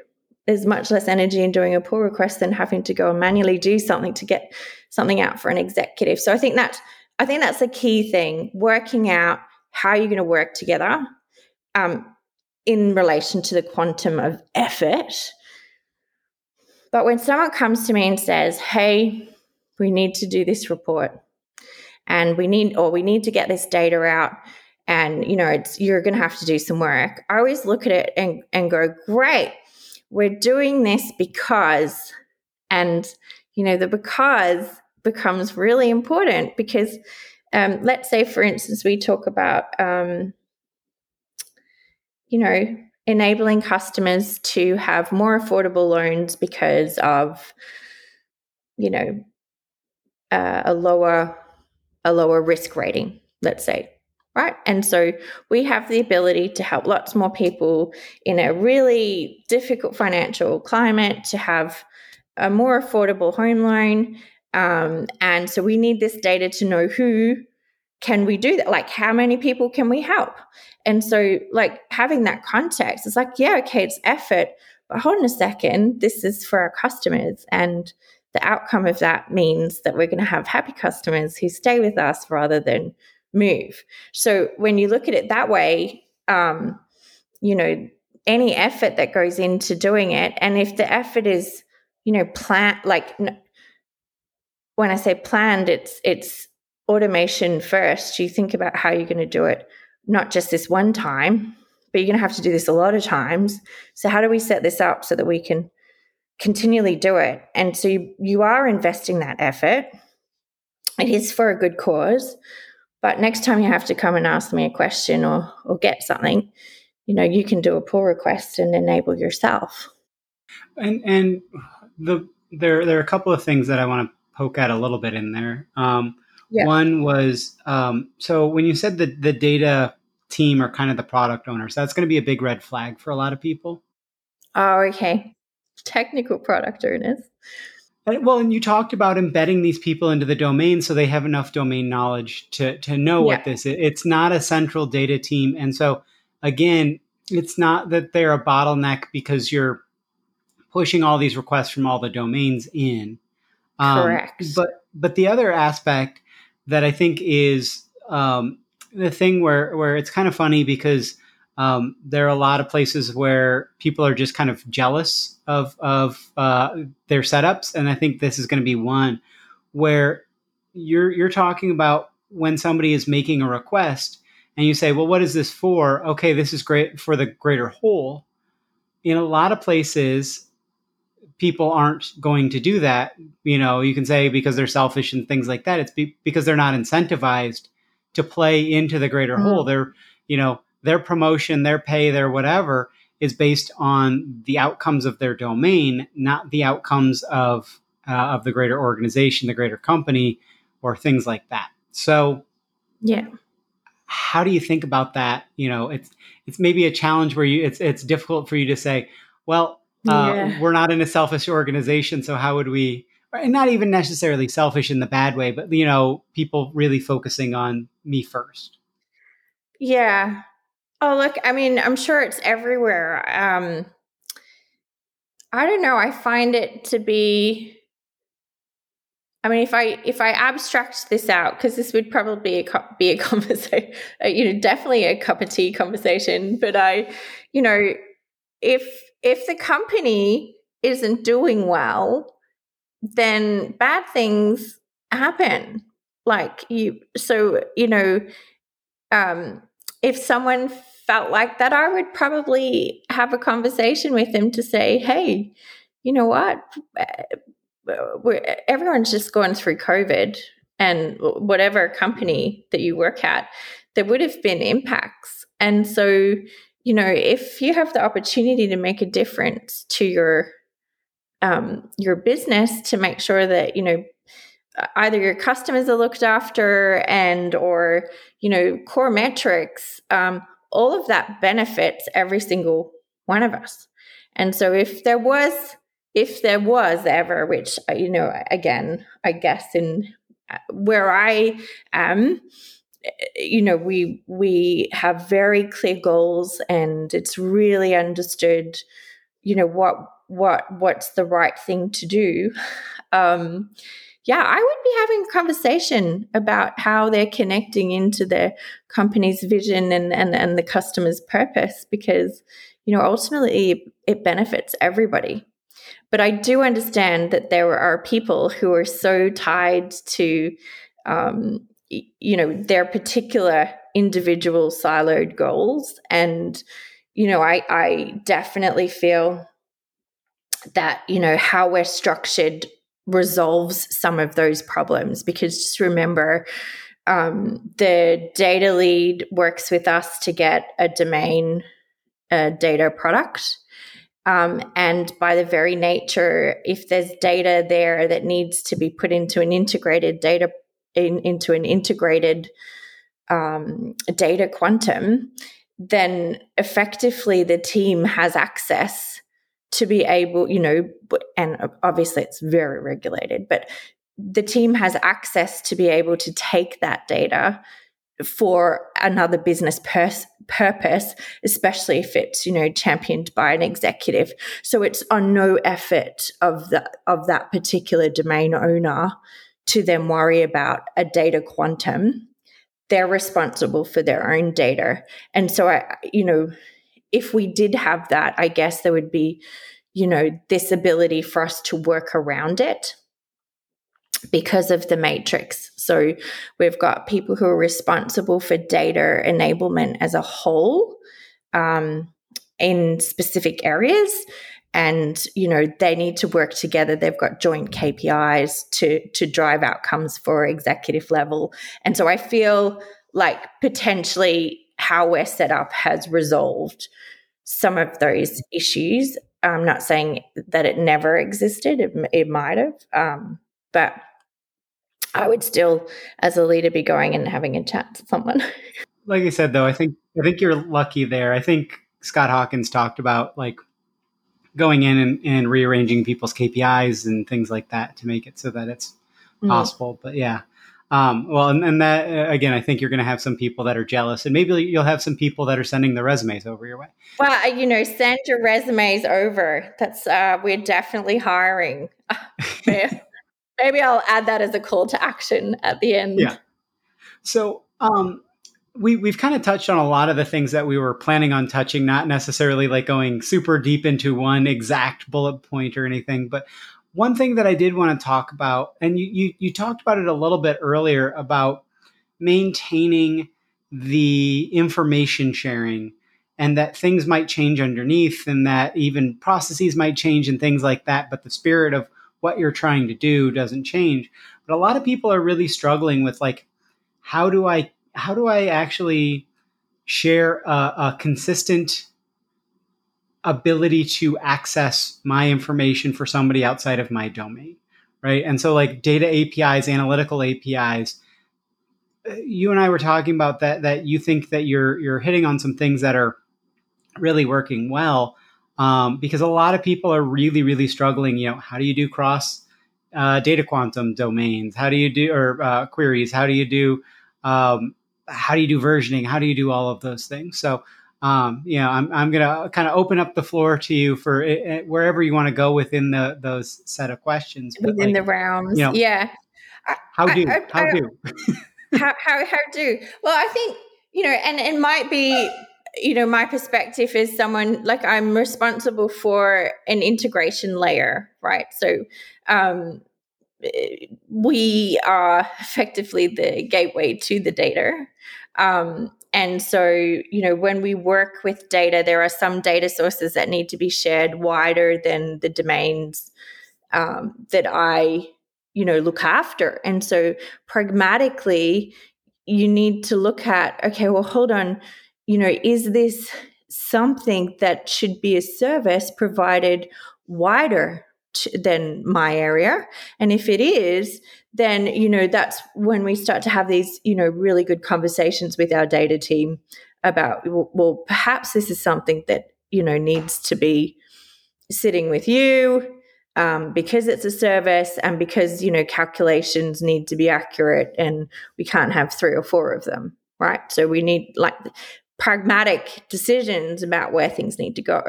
there's much less energy in doing a pull request than having to go and manually do something to get something out for an executive. So I think that I think that's the key thing: working out how you're going to work together um, in relation to the quantum of effort. But when someone comes to me and says, "Hey, we need to do this report and we need or we need to get this data out and you know it's you're going to have to do some work. I always look at it and, and go great we're doing this because and you know the because becomes really important because um, let's say for instance we talk about um, you know enabling customers to have more affordable loans because of you know uh, a lower a lower risk rating, let's say, right? And so we have the ability to help lots more people in a really difficult financial climate to have a more affordable home loan. Um, and so we need this data to know who can we do that? Like, how many people can we help? And so, like, having that context, it's like, yeah, okay, it's effort, but hold on a second, this is for our customers. And the outcome of that means that we're going to have happy customers who stay with us rather than move. So, when you look at it that way, um, you know, any effort that goes into doing it, and if the effort is, you know, plan like when I say planned, it's it's automation first. You think about how you're going to do it, not just this one time, but you're going to have to do this a lot of times. So how do we set this up so that we can continually do it? And so you, you are investing that effort. It is for a good cause, but next time you have to come and ask me a question or or get something, you know, you can do a pull request and enable yourself. And and the there there are a couple of things that I want to poke at a little bit in there. Um, yeah. One was um, so when you said that the data team are kind of the product owners, that's going to be a big red flag for a lot of people. Oh, okay. Technical product owners. Well, and you talked about embedding these people into the domain so they have enough domain knowledge to to know yeah. what this is. It's not a central data team, and so again, it's not that they're a bottleneck because you're pushing all these requests from all the domains in. Um, Correct. But but the other aspect that I think is um, the thing where where it's kind of funny because um, there are a lot of places where people are just kind of jealous of of uh, their setups, and I think this is going to be one where you're you're talking about when somebody is making a request and you say, well, what is this for? Okay, this is great for the greater whole. In a lot of places, people aren't going to do that. You know, you can say because they're selfish and things like that. It's be- because they're not incentivized to play into the greater mm-hmm. whole. Their, you know, their promotion, their pay, their whatever is based on the outcomes of their domain, not the outcomes of uh, of the greater organization, the greater company, or things like that. So, yeah. How do you think about that? You know, it's it's maybe a challenge where you it's it's difficult for you to say, well, uh, yeah. We're not in a selfish organization, so how would we? not even necessarily selfish in the bad way, but you know, people really focusing on me first. Yeah. Oh, look, I mean, I'm sure it's everywhere. Um, I don't know. I find it to be. I mean, if I if I abstract this out, because this would probably be a, be a conversation, you know, definitely a cup of tea conversation. But I, you know, if if the company isn't doing well, then bad things happen. Like you, so, you know, um, if someone felt like that, I would probably have a conversation with them to say, hey, you know what? We're, everyone's just going through COVID and whatever company that you work at, there would have been impacts. And so, you know, if you have the opportunity to make a difference to your um, your business to make sure that you know either your customers are looked after and or you know core metrics um, all of that benefits every single one of us. And so if there was if there was ever which uh, you know again i guess in uh, where i am you know we we have very clear goals and it's really understood you know what what what's the right thing to do. Um yeah i would be having a conversation about how they're connecting into their company's vision and and, and the customer's purpose because you know ultimately it benefits everybody. But i do understand that there are people who are so tied to um, you know their particular individual siloed goals. And you know i i definitely feel that you know how we're structured resolves some of those problems because just remember um, the data lead works with us to get a domain a data product. Um, and by the very nature if there's data there that needs to be put into an integrated data in, into an integrated um, data quantum, then effectively the team has access to be able, you know, and obviously it's very regulated, but the team has access to be able to take that data for another business purpose, especially if it's you know championed by an executive. So it's on no effort of the of that particular domain owner to then worry about a data quantum. They're responsible for their own data, and so I, you know, if we did have that, I guess there would be, you know, this ability for us to work around it because of the matrix. So we've got people who are responsible for data enablement as a whole um, in specific areas. And you know they need to work together. They've got joint KPIs to to drive outcomes for executive level. And so I feel like potentially how we're set up has resolved some of those issues. I'm not saying that it never existed; it, it might have, um, but I would still, as a leader, be going and having a chat to someone. like I said, though, I think I think you're lucky there. I think Scott Hawkins talked about like going in and, and rearranging people's KPIs and things like that to make it so that it's mm-hmm. possible. But yeah, um, well, and, and that uh, again, I think you're going to have some people that are jealous, and maybe you'll have some people that are sending the resumes over your way. Well, you know, send your resumes over. That's uh, we're definitely hiring. Maybe I'll add that as a call to action at the end. Yeah. So um, we we've kind of touched on a lot of the things that we were planning on touching, not necessarily like going super deep into one exact bullet point or anything, but one thing that I did want to talk about, and you you, you talked about it a little bit earlier about maintaining the information sharing and that things might change underneath and that even processes might change and things like that but the spirit of what you're trying to do doesn't change. But a lot of people are really struggling with like, how do I how do I actually share a, a consistent ability to access my information for somebody outside of my domain, right? And so like data APIs, analytical APIs. Uh, you and I were talking about that. That you think that you're you're hitting on some things that are really working well um, because a lot of people are really, really struggling. You know, how do you do cross uh, data quantum domains? How do you do or uh, queries? How do you do um, how do you do versioning? How do you do all of those things? So, um, you know, I'm, I'm going to kind of open up the floor to you for it, it, wherever you want to go within the those set of questions. But within like, the realms, you know, yeah. How do I, I, how I, do how, how how do? Well, I think you know, and it might be you know, my perspective is someone like I'm responsible for an integration layer, right? So, um, we are effectively the gateway to the data. Um, and so, you know, when we work with data, there are some data sources that need to be shared wider than the domains um, that I, you know, look after. And so, pragmatically, you need to look at okay, well, hold on you know, is this something that should be a service provided wider to, than my area? And if it is, then, you know, that's when we start to have these, you know, really good conversations with our data team about, well, well perhaps this is something that, you know, needs to be sitting with you um, because it's a service and because you know calculations need to be accurate and we can't have three or four of them right so we need like pragmatic decisions about where things need to go.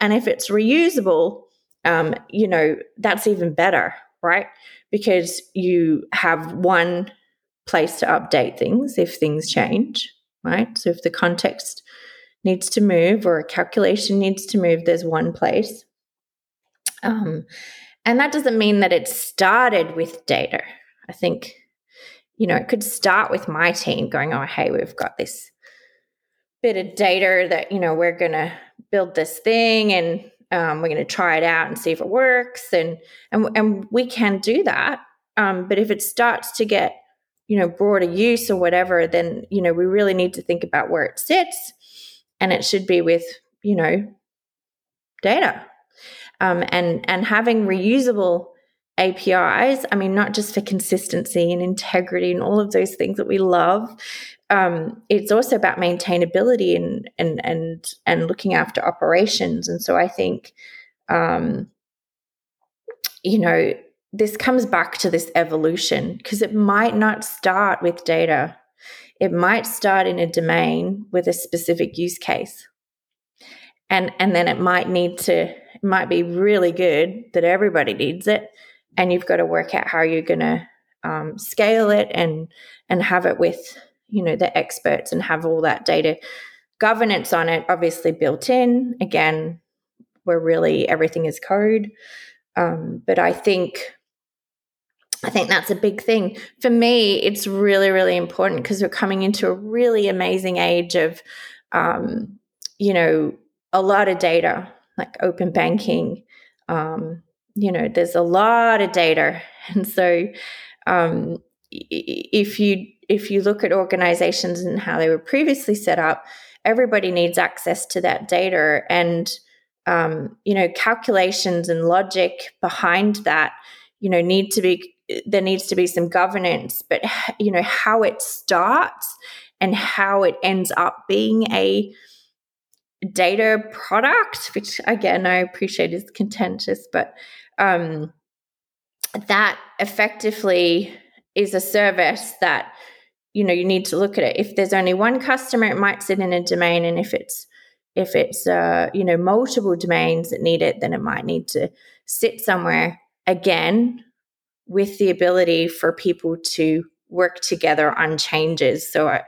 And if it's reusable, um, you know, that's even better, right? Because you have one place to update things if things change, right? So if the context needs to move or a calculation needs to move, there's one place. Um, and that doesn't mean that it started with data. I think, you know, it could start with my team going, oh, hey, we've got this bit of data that you know we're going to build this thing and um, we're going to try it out and see if it works and and and we can do that um, but if it starts to get you know broader use or whatever then you know we really need to think about where it sits and it should be with you know data um, and and having reusable APIs. I mean, not just for consistency and integrity and all of those things that we love, um, it's also about maintainability and and and and looking after operations. And so I think, um, you know, this comes back to this evolution because it might not start with data. it might start in a domain with a specific use case. And, and then it might need to, it might be really good that everybody needs it. And you've got to work out how you're going to um, scale it and, and have it with, you know, the experts and have all that data governance on it, obviously built in. Again, where really everything is code. Um, but I think I think that's a big thing. For me, it's really, really important because we're coming into a really amazing age of, um, you know, a lot of data, like open banking. Um, you know, there's a lot of data. And so um, if you if you look at organizations and how they were previously set up, everybody needs access to that data. And um, you know calculations and logic behind that you know need to be there needs to be some governance, but you know how it starts and how it ends up being a data product, which again I appreciate is contentious, but um, that effectively is a service that you know you need to look at it. If there's only one customer, it might sit in a domain, and if it's if it's uh, you know multiple domains that need it, then it might need to sit somewhere again with the ability for people to work together on changes. So, I,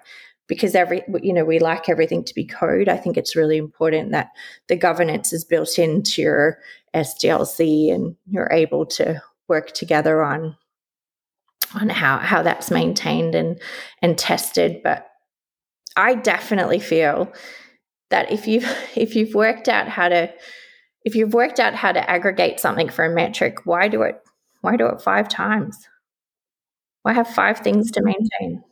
because every you know we like everything to be code, I think it's really important that the governance is built into your SDLC and you're able to work together on on how how that's maintained and and tested. But I definitely feel that if you've if you've worked out how to if you've worked out how to aggregate something for a metric, why do it why do it five times? Why have five things to maintain?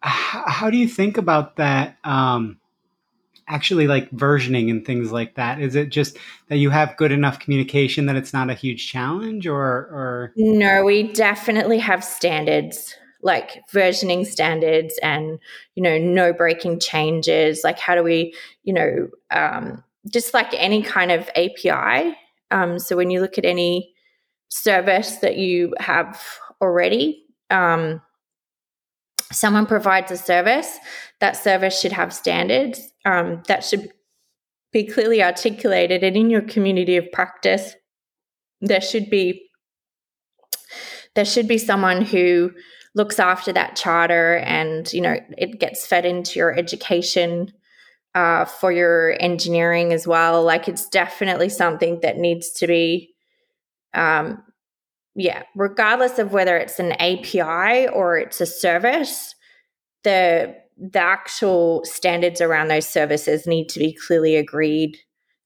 How do you think about that? Um, actually, like versioning and things like that. Is it just that you have good enough communication that it's not a huge challenge, or or no? We definitely have standards like versioning standards and you know no breaking changes like how do we you know um, just like any kind of api um, so when you look at any service that you have already. Um, someone provides a service, that service should have standards um, that should be clearly articulated. And in your community of practice, there should be there should be someone who looks after that charter and you know it gets fed into your education uh, for your engineering as well like it's definitely something that needs to be um, yeah, regardless of whether it's an API or it's a service, the the actual standards around those services need to be clearly agreed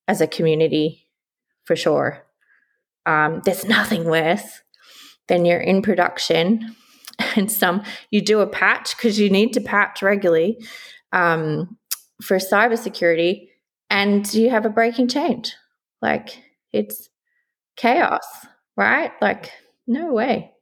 as a community for sure. Um, there's nothing worse than you're in production and some you do a patch because you need to patch regularly um, for cybersecurity and you have a breaking change. Like it's chaos right? Like, no way.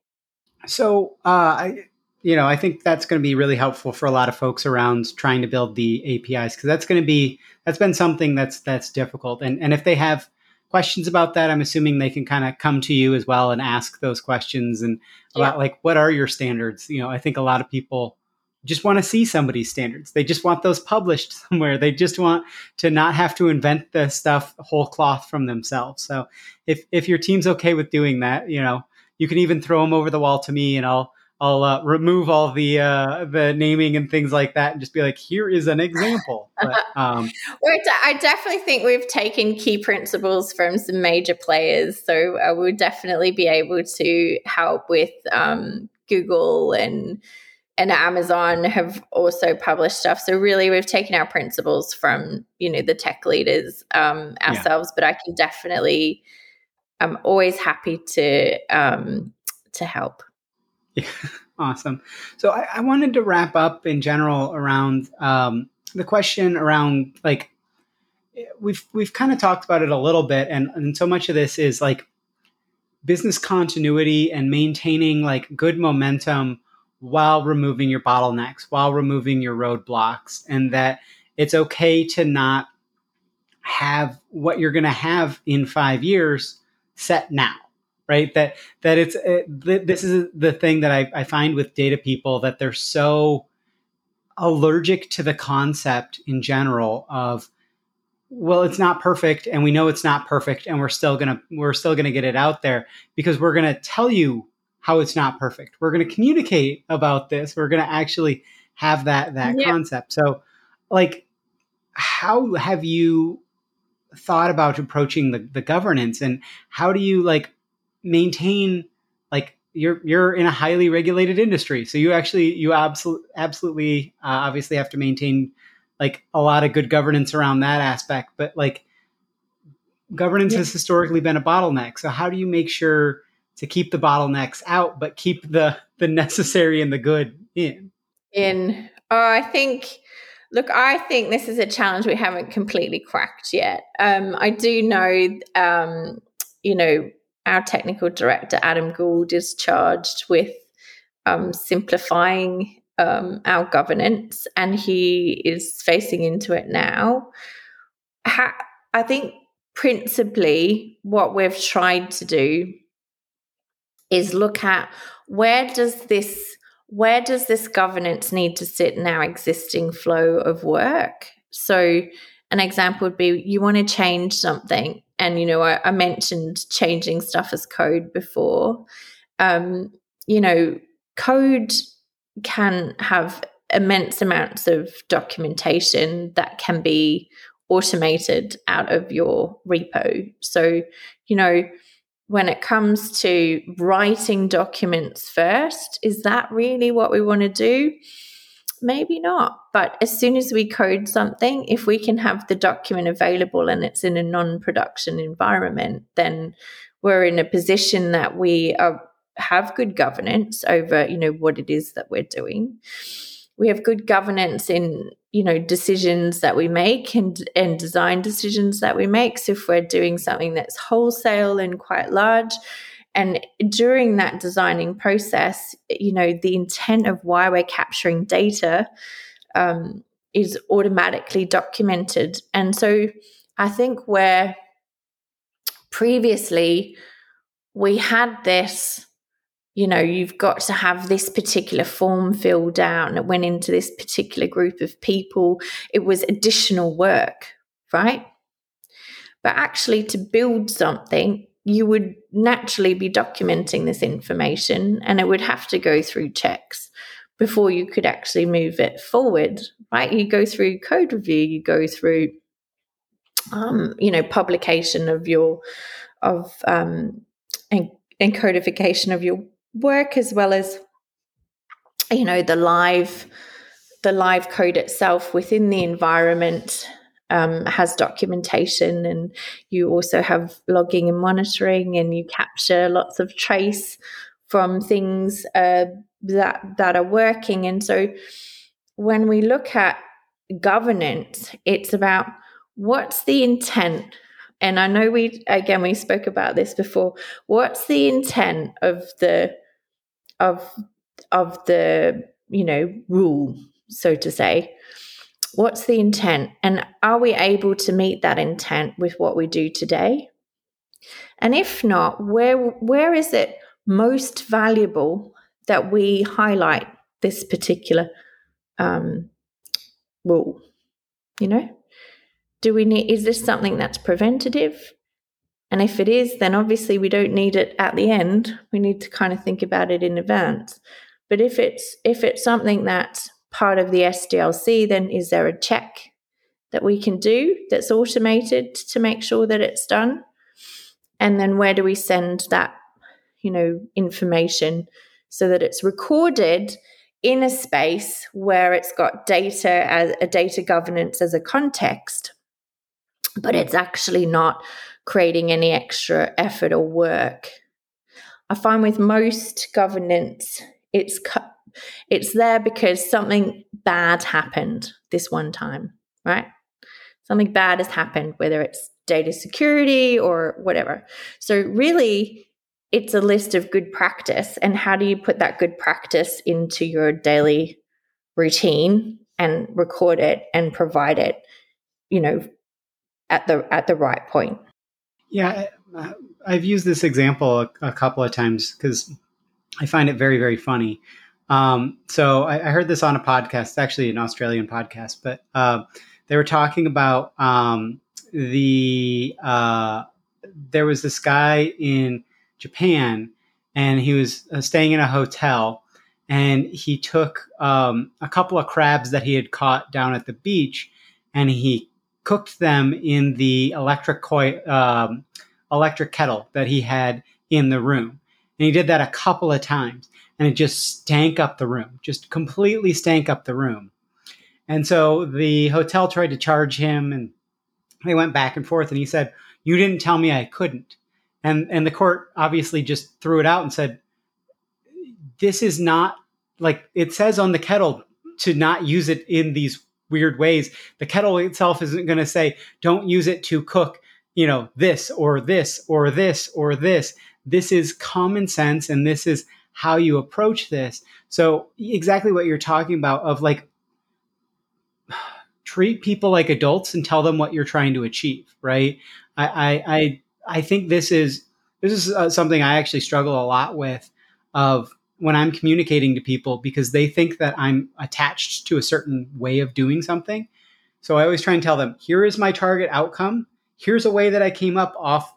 So, uh, I, you know, I think that's going to be really helpful for a lot of folks around trying to build the APIs because that's going to be that's been something that's that's difficult. And and if they have questions about that, I'm assuming they can kind of come to you as well and ask those questions and yeah. about like what are your standards. You know, I think a lot of people just want to see somebody's standards. They just want those published somewhere. They just want to not have to invent the stuff whole cloth from themselves. So if if your team's okay with doing that, you know, you can even throw them over the wall to me, and I'll I'll uh, remove all the uh, the naming and things like that, and just be like, here is an example. But, um, I definitely think we've taken key principles from some major players, so I will definitely be able to help with um, Google and and Amazon have also published stuff. So really, we've taken our principles from you know the tech leaders um, ourselves. Yeah. But I can definitely, I'm always happy to um, to help. Yeah, awesome. So I, I, wanted to wrap up in general around um, the question around like we've we've kind of talked about it a little bit, and and so much of this is like business continuity and maintaining like good momentum while removing your bottlenecks, while removing your roadblocks, and that it's okay to not have what you're going to have in five years set now right? That that it's uh, it, this is the thing that I, I find with data people that they're so allergic to the concept in general of well it's not perfect and we know it's not perfect and we're still going to we're still going to get it out there because we're going to tell you how it's not perfect. We're going to communicate about this. We're going to actually have that that yeah. concept. So like how have you thought about approaching the, the governance and how do you like maintain like you're you're in a highly regulated industry. So you actually you absolutely absolutely uh, obviously have to maintain like a lot of good governance around that aspect. But like governance yeah. has historically been a bottleneck. So how do you make sure to keep the bottlenecks out but keep the the necessary and the good in? In. Oh i think look i think this is a challenge we haven't completely cracked yet. Um, i do know um, you know our technical director adam gould is charged with um, simplifying um, our governance, and he is facing into it now. Ha- I think principally what we've tried to do is look at where does this where does this governance need to sit in our existing flow of work so an example would be you want to change something and you know i, I mentioned changing stuff as code before um, you know code can have immense amounts of documentation that can be automated out of your repo. So, you know, when it comes to writing documents first, is that really what we want to do? Maybe not. But as soon as we code something, if we can have the document available and it's in a non production environment, then we're in a position that we are have good governance over you know what it is that we're doing we have good governance in you know decisions that we make and and design decisions that we make so if we're doing something that's wholesale and quite large and during that designing process you know the intent of why we're capturing data um, is automatically documented and so i think where previously we had this you know, you've got to have this particular form filled out and it went into this particular group of people. It was additional work, right? But actually, to build something, you would naturally be documenting this information and it would have to go through checks before you could actually move it forward, right? You go through code review, you go through, um, you know, publication of your, of, um, and, and codification of your work as well as you know the live the live code itself within the environment um, has documentation and you also have logging and monitoring and you capture lots of trace from things uh, that that are working and so when we look at governance it's about what's the intent and I know we again we spoke about this before. What's the intent of the of of the you know rule, so to say? What's the intent, and are we able to meet that intent with what we do today? And if not, where where is it most valuable that we highlight this particular um, rule? You know, do we need, is this something that's preventative? And if it is, then obviously we don't need it at the end. We need to kind of think about it in advance. But if it's if it's something that's part of the SDLC, then is there a check that we can do that's automated to make sure that it's done? And then where do we send that, you know, information so that it's recorded in a space where it's got data as a data governance as a context but it's actually not creating any extra effort or work. I find with most governance, it's it's there because something bad happened this one time, right? Something bad has happened, whether it's data security or whatever. So really, it's a list of good practice, and how do you put that good practice into your daily routine and record it and provide it, you know, at the at the right point. Yeah, I've used this example a, a couple of times because I find it very very funny. Um, so I, I, heard this on a podcast, actually an Australian podcast, but uh, they were talking about um, the uh, there was this guy in Japan, and he was uh, staying in a hotel, and he took um, a couple of crabs that he had caught down at the beach, and he cooked them in the electric um, electric kettle that he had in the room, and he did that a couple of times, and it just stank up the room, just completely stank up the room. And so the hotel tried to charge him, and they went back and forth. And he said, "You didn't tell me I couldn't." And and the court obviously just threw it out and said, "This is not like it says on the kettle to not use it in these weird ways. The kettle itself isn't going to say don't use it to cook." You know, this or this or this or this. This is common sense, and this is how you approach this. So exactly what you're talking about of like treat people like adults and tell them what you're trying to achieve, right? I I I, think this is this is uh, something I actually struggle a lot with of when I'm communicating to people because they think that I'm attached to a certain way of doing something. So I always try and tell them, here is my target outcome. Here's a way that I came up off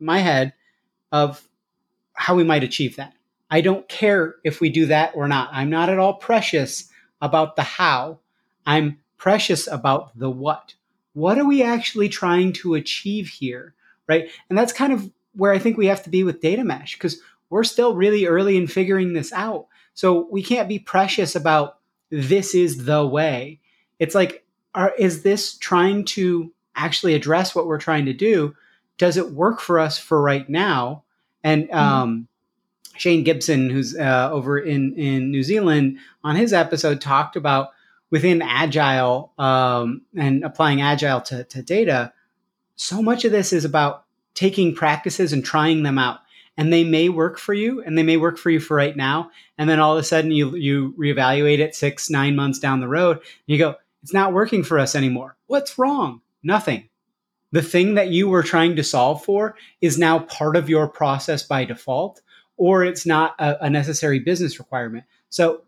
my head of how we might achieve that. I don't care if we do that or not. I'm not at all precious about the how. I'm precious about the what. What are we actually trying to achieve here? Right. And that's kind of where I think we have to be with data mesh because we're still really early in figuring this out. So we can't be precious about this is the way. It's like, are, is this trying to actually address what we're trying to do? Does it work for us for right now? And mm-hmm. um, Shane Gibson, who's uh, over in in New Zealand, on his episode talked about within Agile um, and applying Agile to, to data. So much of this is about taking practices and trying them out, and they may work for you, and they may work for you for right now, and then all of a sudden you you reevaluate it six nine months down the road, and you go, it's not working for us anymore. What's wrong? Nothing. The thing that you were trying to solve for is now part of your process by default or it's not a, a necessary business requirement. So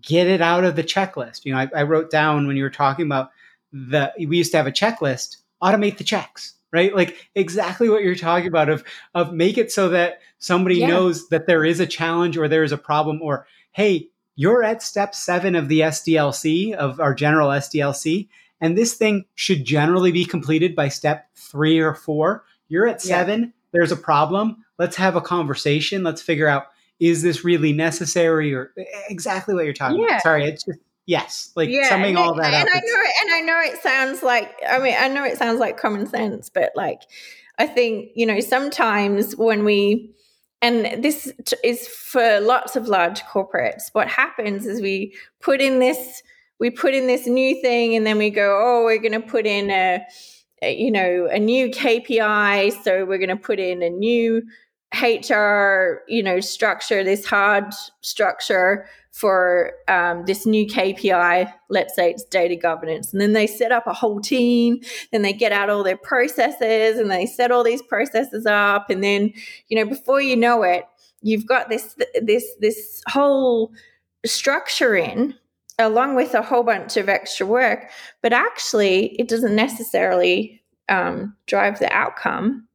get it out of the checklist. You know, I, I, wrote down when you were talking about the we used to have a checklist, automate the checks, right? Like exactly what you're talking about of of make it so that somebody yeah. knows that there is a challenge or there is a problem or hey, you're at step 7 of the SDLC of our general SDLC and this thing should generally be completed by step 3 or 4. You're at 7, yeah. there's a problem let's have a conversation. Let's figure out is this really necessary or exactly what you're talking yeah. about. Sorry, it's just yes, like yeah, summing all that and up. I know, and I know it sounds like I mean I know it sounds like common sense, but like I think you know sometimes when we and this is for lots of large corporates. What happens is we put in this we put in this new thing, and then we go, oh, we're going to put in a you know a new KPI, so we're going to put in a new HR, you know, structure, this hard structure for um, this new KPI. Let's say it's data governance. And then they set up a whole team, then they get out all their processes and they set all these processes up. And then, you know, before you know it, you've got this, this, this whole structure in along with a whole bunch of extra work, but actually it doesn't necessarily um, drive the outcome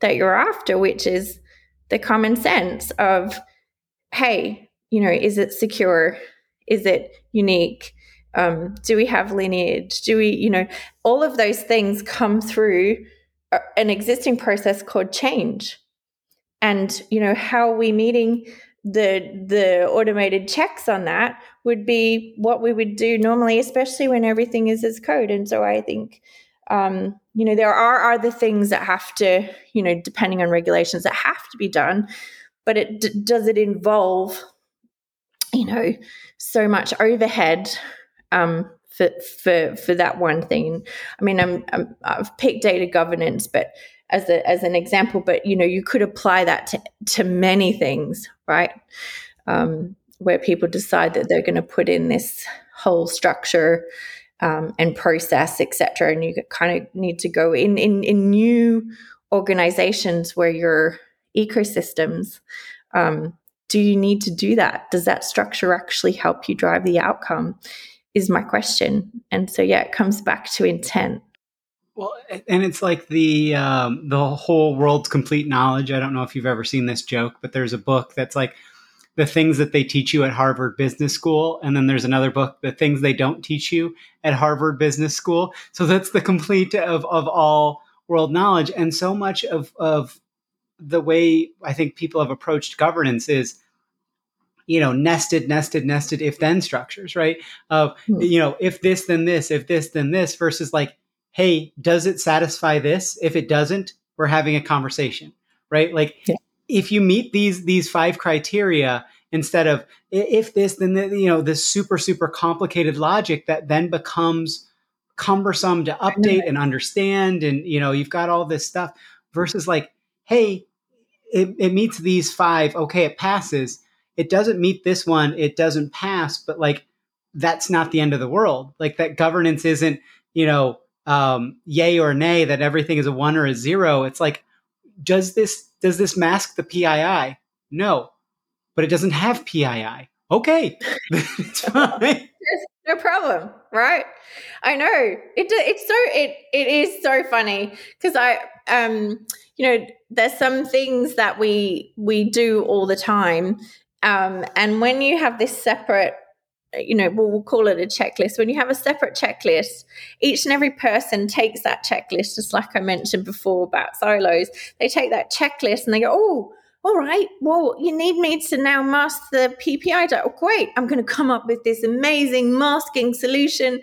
that you're after, which is the common sense of, hey, you know, is it secure? Is it unique? Um, do we have lineage? Do we, you know, all of those things come through an existing process called change. And, you know, how are we meeting the the automated checks on that would be what we would do normally, especially when everything is as code. And so I think um, you know, there are other things that have to, you know, depending on regulations that have to be done, but it d- does it involve, you know, so much overhead um, for for for that one thing. I mean, I'm, I'm I've picked data governance, but as a as an example, but you know, you could apply that to to many things, right? Um, where people decide that they're going to put in this whole structure um, and process, etc. And you kind of need to go in, in in new organizations where your ecosystems um, do you need to do that? Does that structure actually help you drive the outcome? Is my question. And so, yeah, it comes back to intent. Well, and it's like the um, the whole world's complete knowledge. I don't know if you've ever seen this joke, but there's a book that's like the things that they teach you at Harvard Business School, and then there's another book, the things they don't teach you at Harvard Business School. So that's the complete of of all world knowledge, and so much of of the way I think people have approached governance is you know nested nested nested if then structures right of hmm. you know if this then this if this then this versus like hey, does it satisfy this? If it doesn't, we're having a conversation, right? Like yeah. if you meet these these five criteria instead of if this then the, you know this super super complicated logic that then becomes cumbersome to update and understand and you know you've got all this stuff versus like hey it, it meets these five okay it passes it doesn't meet this one it doesn't pass but like that's not the end of the world like that governance isn't you know um, yay or nay that everything is a one or a zero. It's like, does this does this mask the PII? No, but it doesn't have PII. Okay, it's fine. no problem, right? I know it. It's so it it is so funny because I um you know there's some things that we we do all the time um and when you have this separate you know, we'll, we'll, call it a checklist. When you have a separate checklist, each and every person takes that checklist, just like I mentioned before about silos. They take that checklist and they go, oh, all right, well, you need me to now mask the PPI. Oh, great, I'm going to come up with this amazing masking solution.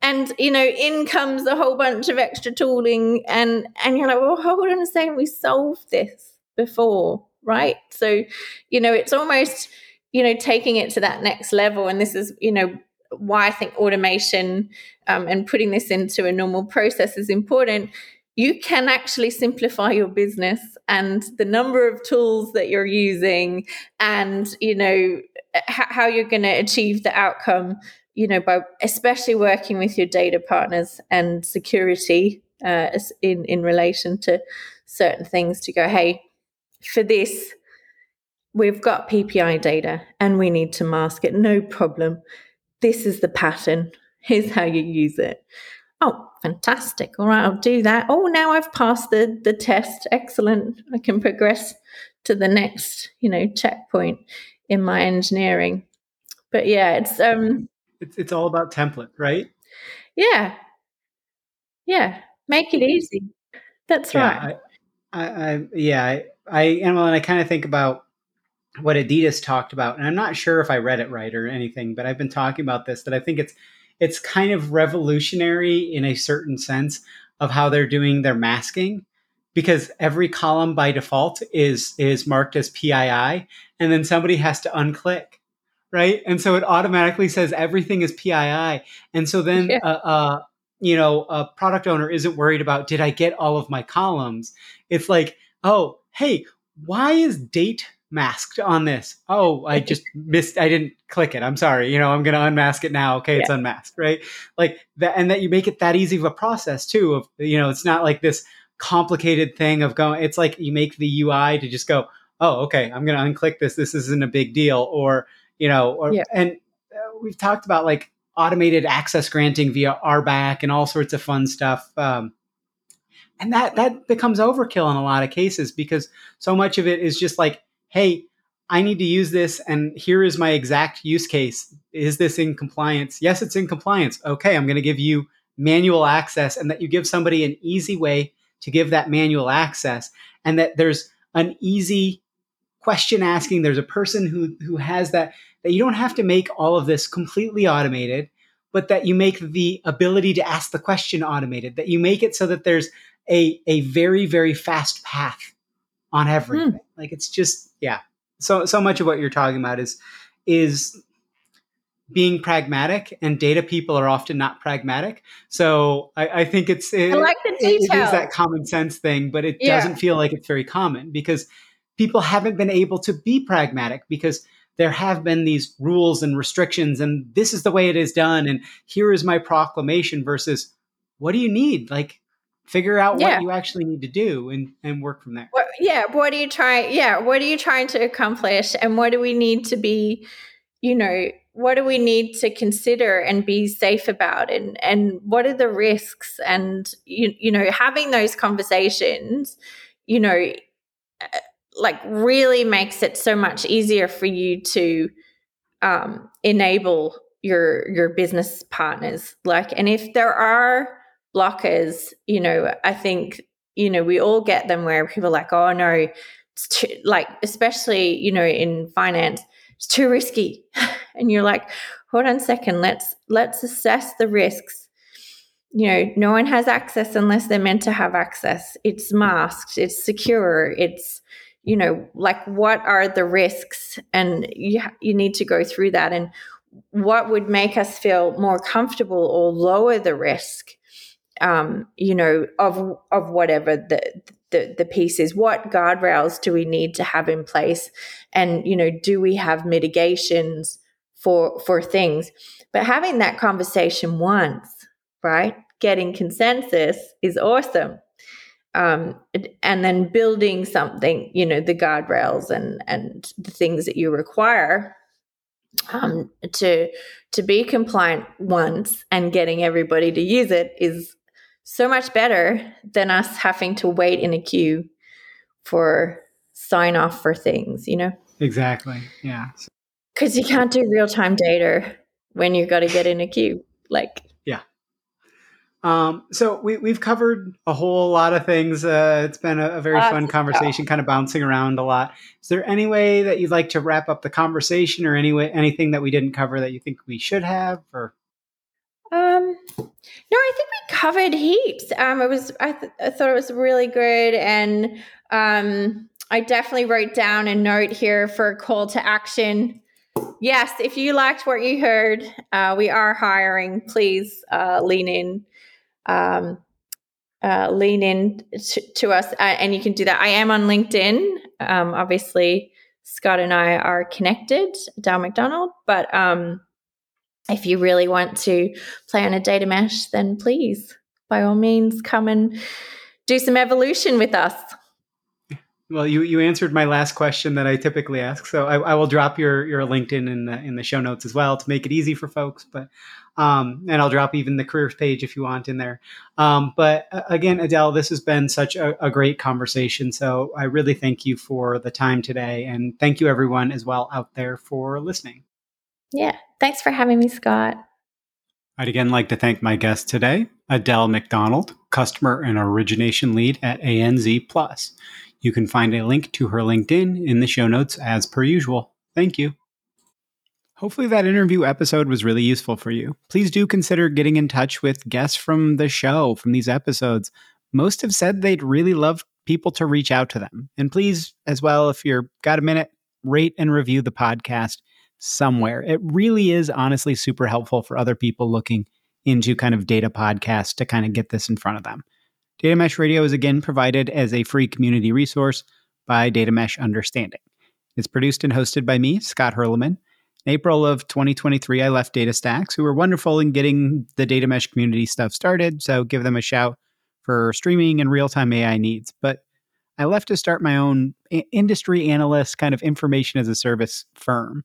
And you know, in comes a whole bunch of extra tooling, and and you're like, well, hold on a second, we solved this before, right? So, you know, it's almost you know taking it to that next level. And this is you know why i think automation um, and putting this into a normal process is important. You can actually simplify your business and the number of tools that you're using and you know h- how you're going to achieve the outcome you know by especially working with your data partners and security uh, in in relation to certain things to go hey for this we've got PPI data and we need to mask it. No problem. This is the pattern. Here's how you use it. Oh, fantastic. All right, I'll do that. Oh, now I've passed the, the test. Excellent. I can progress to the next, you know, checkpoint in my engineering. But yeah, it's um it's it's all about template, right? Yeah. Yeah. Make it easy. That's yeah, right. I, I, I yeah, I, I and well, and I kind of think about what Adidas talked about, and I'm not sure if I read it right or anything, but I've been talking about this that I think it's it's kind of revolutionary in a certain sense of how they're doing their masking because every column by default is is marked as PII and then somebody has to unclick right and so it automatically says everything is PII and so then yeah. uh, uh, you know a product owner isn't worried about did I get all of my columns it's like oh hey why is date masked on this. Oh, I just missed. I didn't click it. I'm sorry. You know, I'm going to unmask it now. Okay, it's unmasked, right? Like that, and that you make it that easy of a process too. Of you know, it's not like this complicated thing of going. It's like you make the UI to just go. Oh, okay. I'm going to unclick this. This isn't a big deal. Or you know, or yeah. and uh, we've talked about like automated access granting via RBAC and all sorts of fun stuff. Um, and that that becomes overkill in a lot of cases because so much of it is just like hey, I need to use this, and here is my exact use case. Is this in compliance? Yes, it's in compliance. Okay, I'm going to give you manual access, and that you give somebody an easy way to give that manual access, and that there's an easy question asking. There's a person who who has that. That you don't have to make all of this completely automated, but that you make the ability to ask the question automated. That you make it so that there's a a very very fast path on everything. Hmm. Like it's just yeah. So so much of what you're talking about is is being pragmatic and data people are often not pragmatic. So I, I think it's it, I like the detail. It, is that common sense thing, but it yeah. doesn't feel like it's very common because people haven't been able to be pragmatic because there have been these rules and restrictions and this is the way it is done and here is my proclamation versus what do you need like figure out Yeah. what you actually need to do and and work from there What, yeah, what are you trying? Yeah, what are you trying to accomplish, and what do we need to be? You know, what do we need to consider and be safe about, and and what are the risks? And you you know, having those conversations, you know, uh, like really makes it so much easier for you to um, enable your your business partners. Like, and if there are blockers, you know, I think you know, we all get them where people are like, oh no, it's too, like, especially, you know, in finance, it's too risky. and you're like, hold on a second, let's, let's assess the risks. You know, no one has access unless they're meant to have access. It's masked, it's secure, it's, you know, like what are the risks? And you, you need to go through that. And what would make us feel more comfortable or lower the risk? Um, you know, of of whatever the, the the piece is. What guardrails do we need to have in place, and you know, do we have mitigations for for things? But having that conversation once, right, getting consensus is awesome. Um, and then building something, you know, the guardrails and and the things that you require um, to to be compliant once and getting everybody to use it is so much better than us having to wait in a queue for sign off for things, you know? exactly yeah Because you can't do real time data when you've got to get in a queue. Like, yeah. Um, so we, we've covered a whole lot of things. Uh, it's been a, a very fun conversation, kind of bouncing around a lot. Is there any way that you'd like to wrap up the conversation, or any way, anything that we didn't cover that you think we should have? Or um, no, I think we covered heaps. Um, it was, I, th- I thought it was really good. And um, I definitely wrote down a note here for a call to action. Yes, if you liked what you heard, uh, we are hiring. Please uh, lean in. um, uh, lean in to, to us, uh, and you can do that. I am on LinkedIn. Um, obviously, Scott and I are connected, Adelle McDonald. But um, if you really want to play on a data mesh, then please, by all means, come and do some evolution with us. well, you you answered my last question that I typically ask, so I, I will drop your your LinkedIn in the in the show notes as well to make it easy for folks. But um, and I'll drop even the careers page if you want in there. Um, but uh, again, Adelle, this has been such a, a great conversation. So I really thank you for the time today, and thank you everyone as well out there for listening. Yeah. Thanks for having me, Scott. I'd again like to thank my guest today, Adelle McDonald, Customer and Origination Lead at ANZ Plus. You can find a link to her LinkedIn in the show notes as per usual. Thank you. Hopefully, that interview episode was really useful for you. Please do consider getting in touch with guests from the show, from these episodes. Most have said they'd really love people to reach out to them. And please, as well, if you're got a minute, rate and review the podcast somewhere. It really is honestly super helpful for other people looking into kind of data podcasts to kind of get this in front of them. Data Mesh Radio is again provided as a free community resource by Data Mesh Understanding. It's produced and hosted by me, Scott Hirleman. In April of 2023, I left DataStax, who were wonderful in getting the Data Mesh community stuff started, so give them a shout for streaming and real time AI needs. But I left to start my own industry analyst kind of information as a service firm.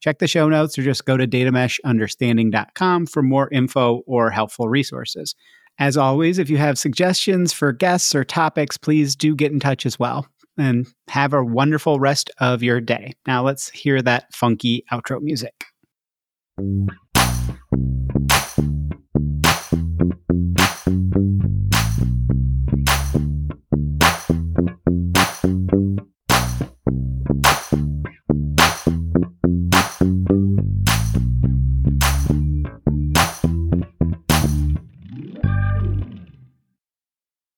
Check the show notes or just go to datameshunderstanding.com for more info or helpful resources. As always, if you have suggestions for guests or topics, please do get in touch as well. And have a wonderful rest of your day. Now let's hear that funky outro music.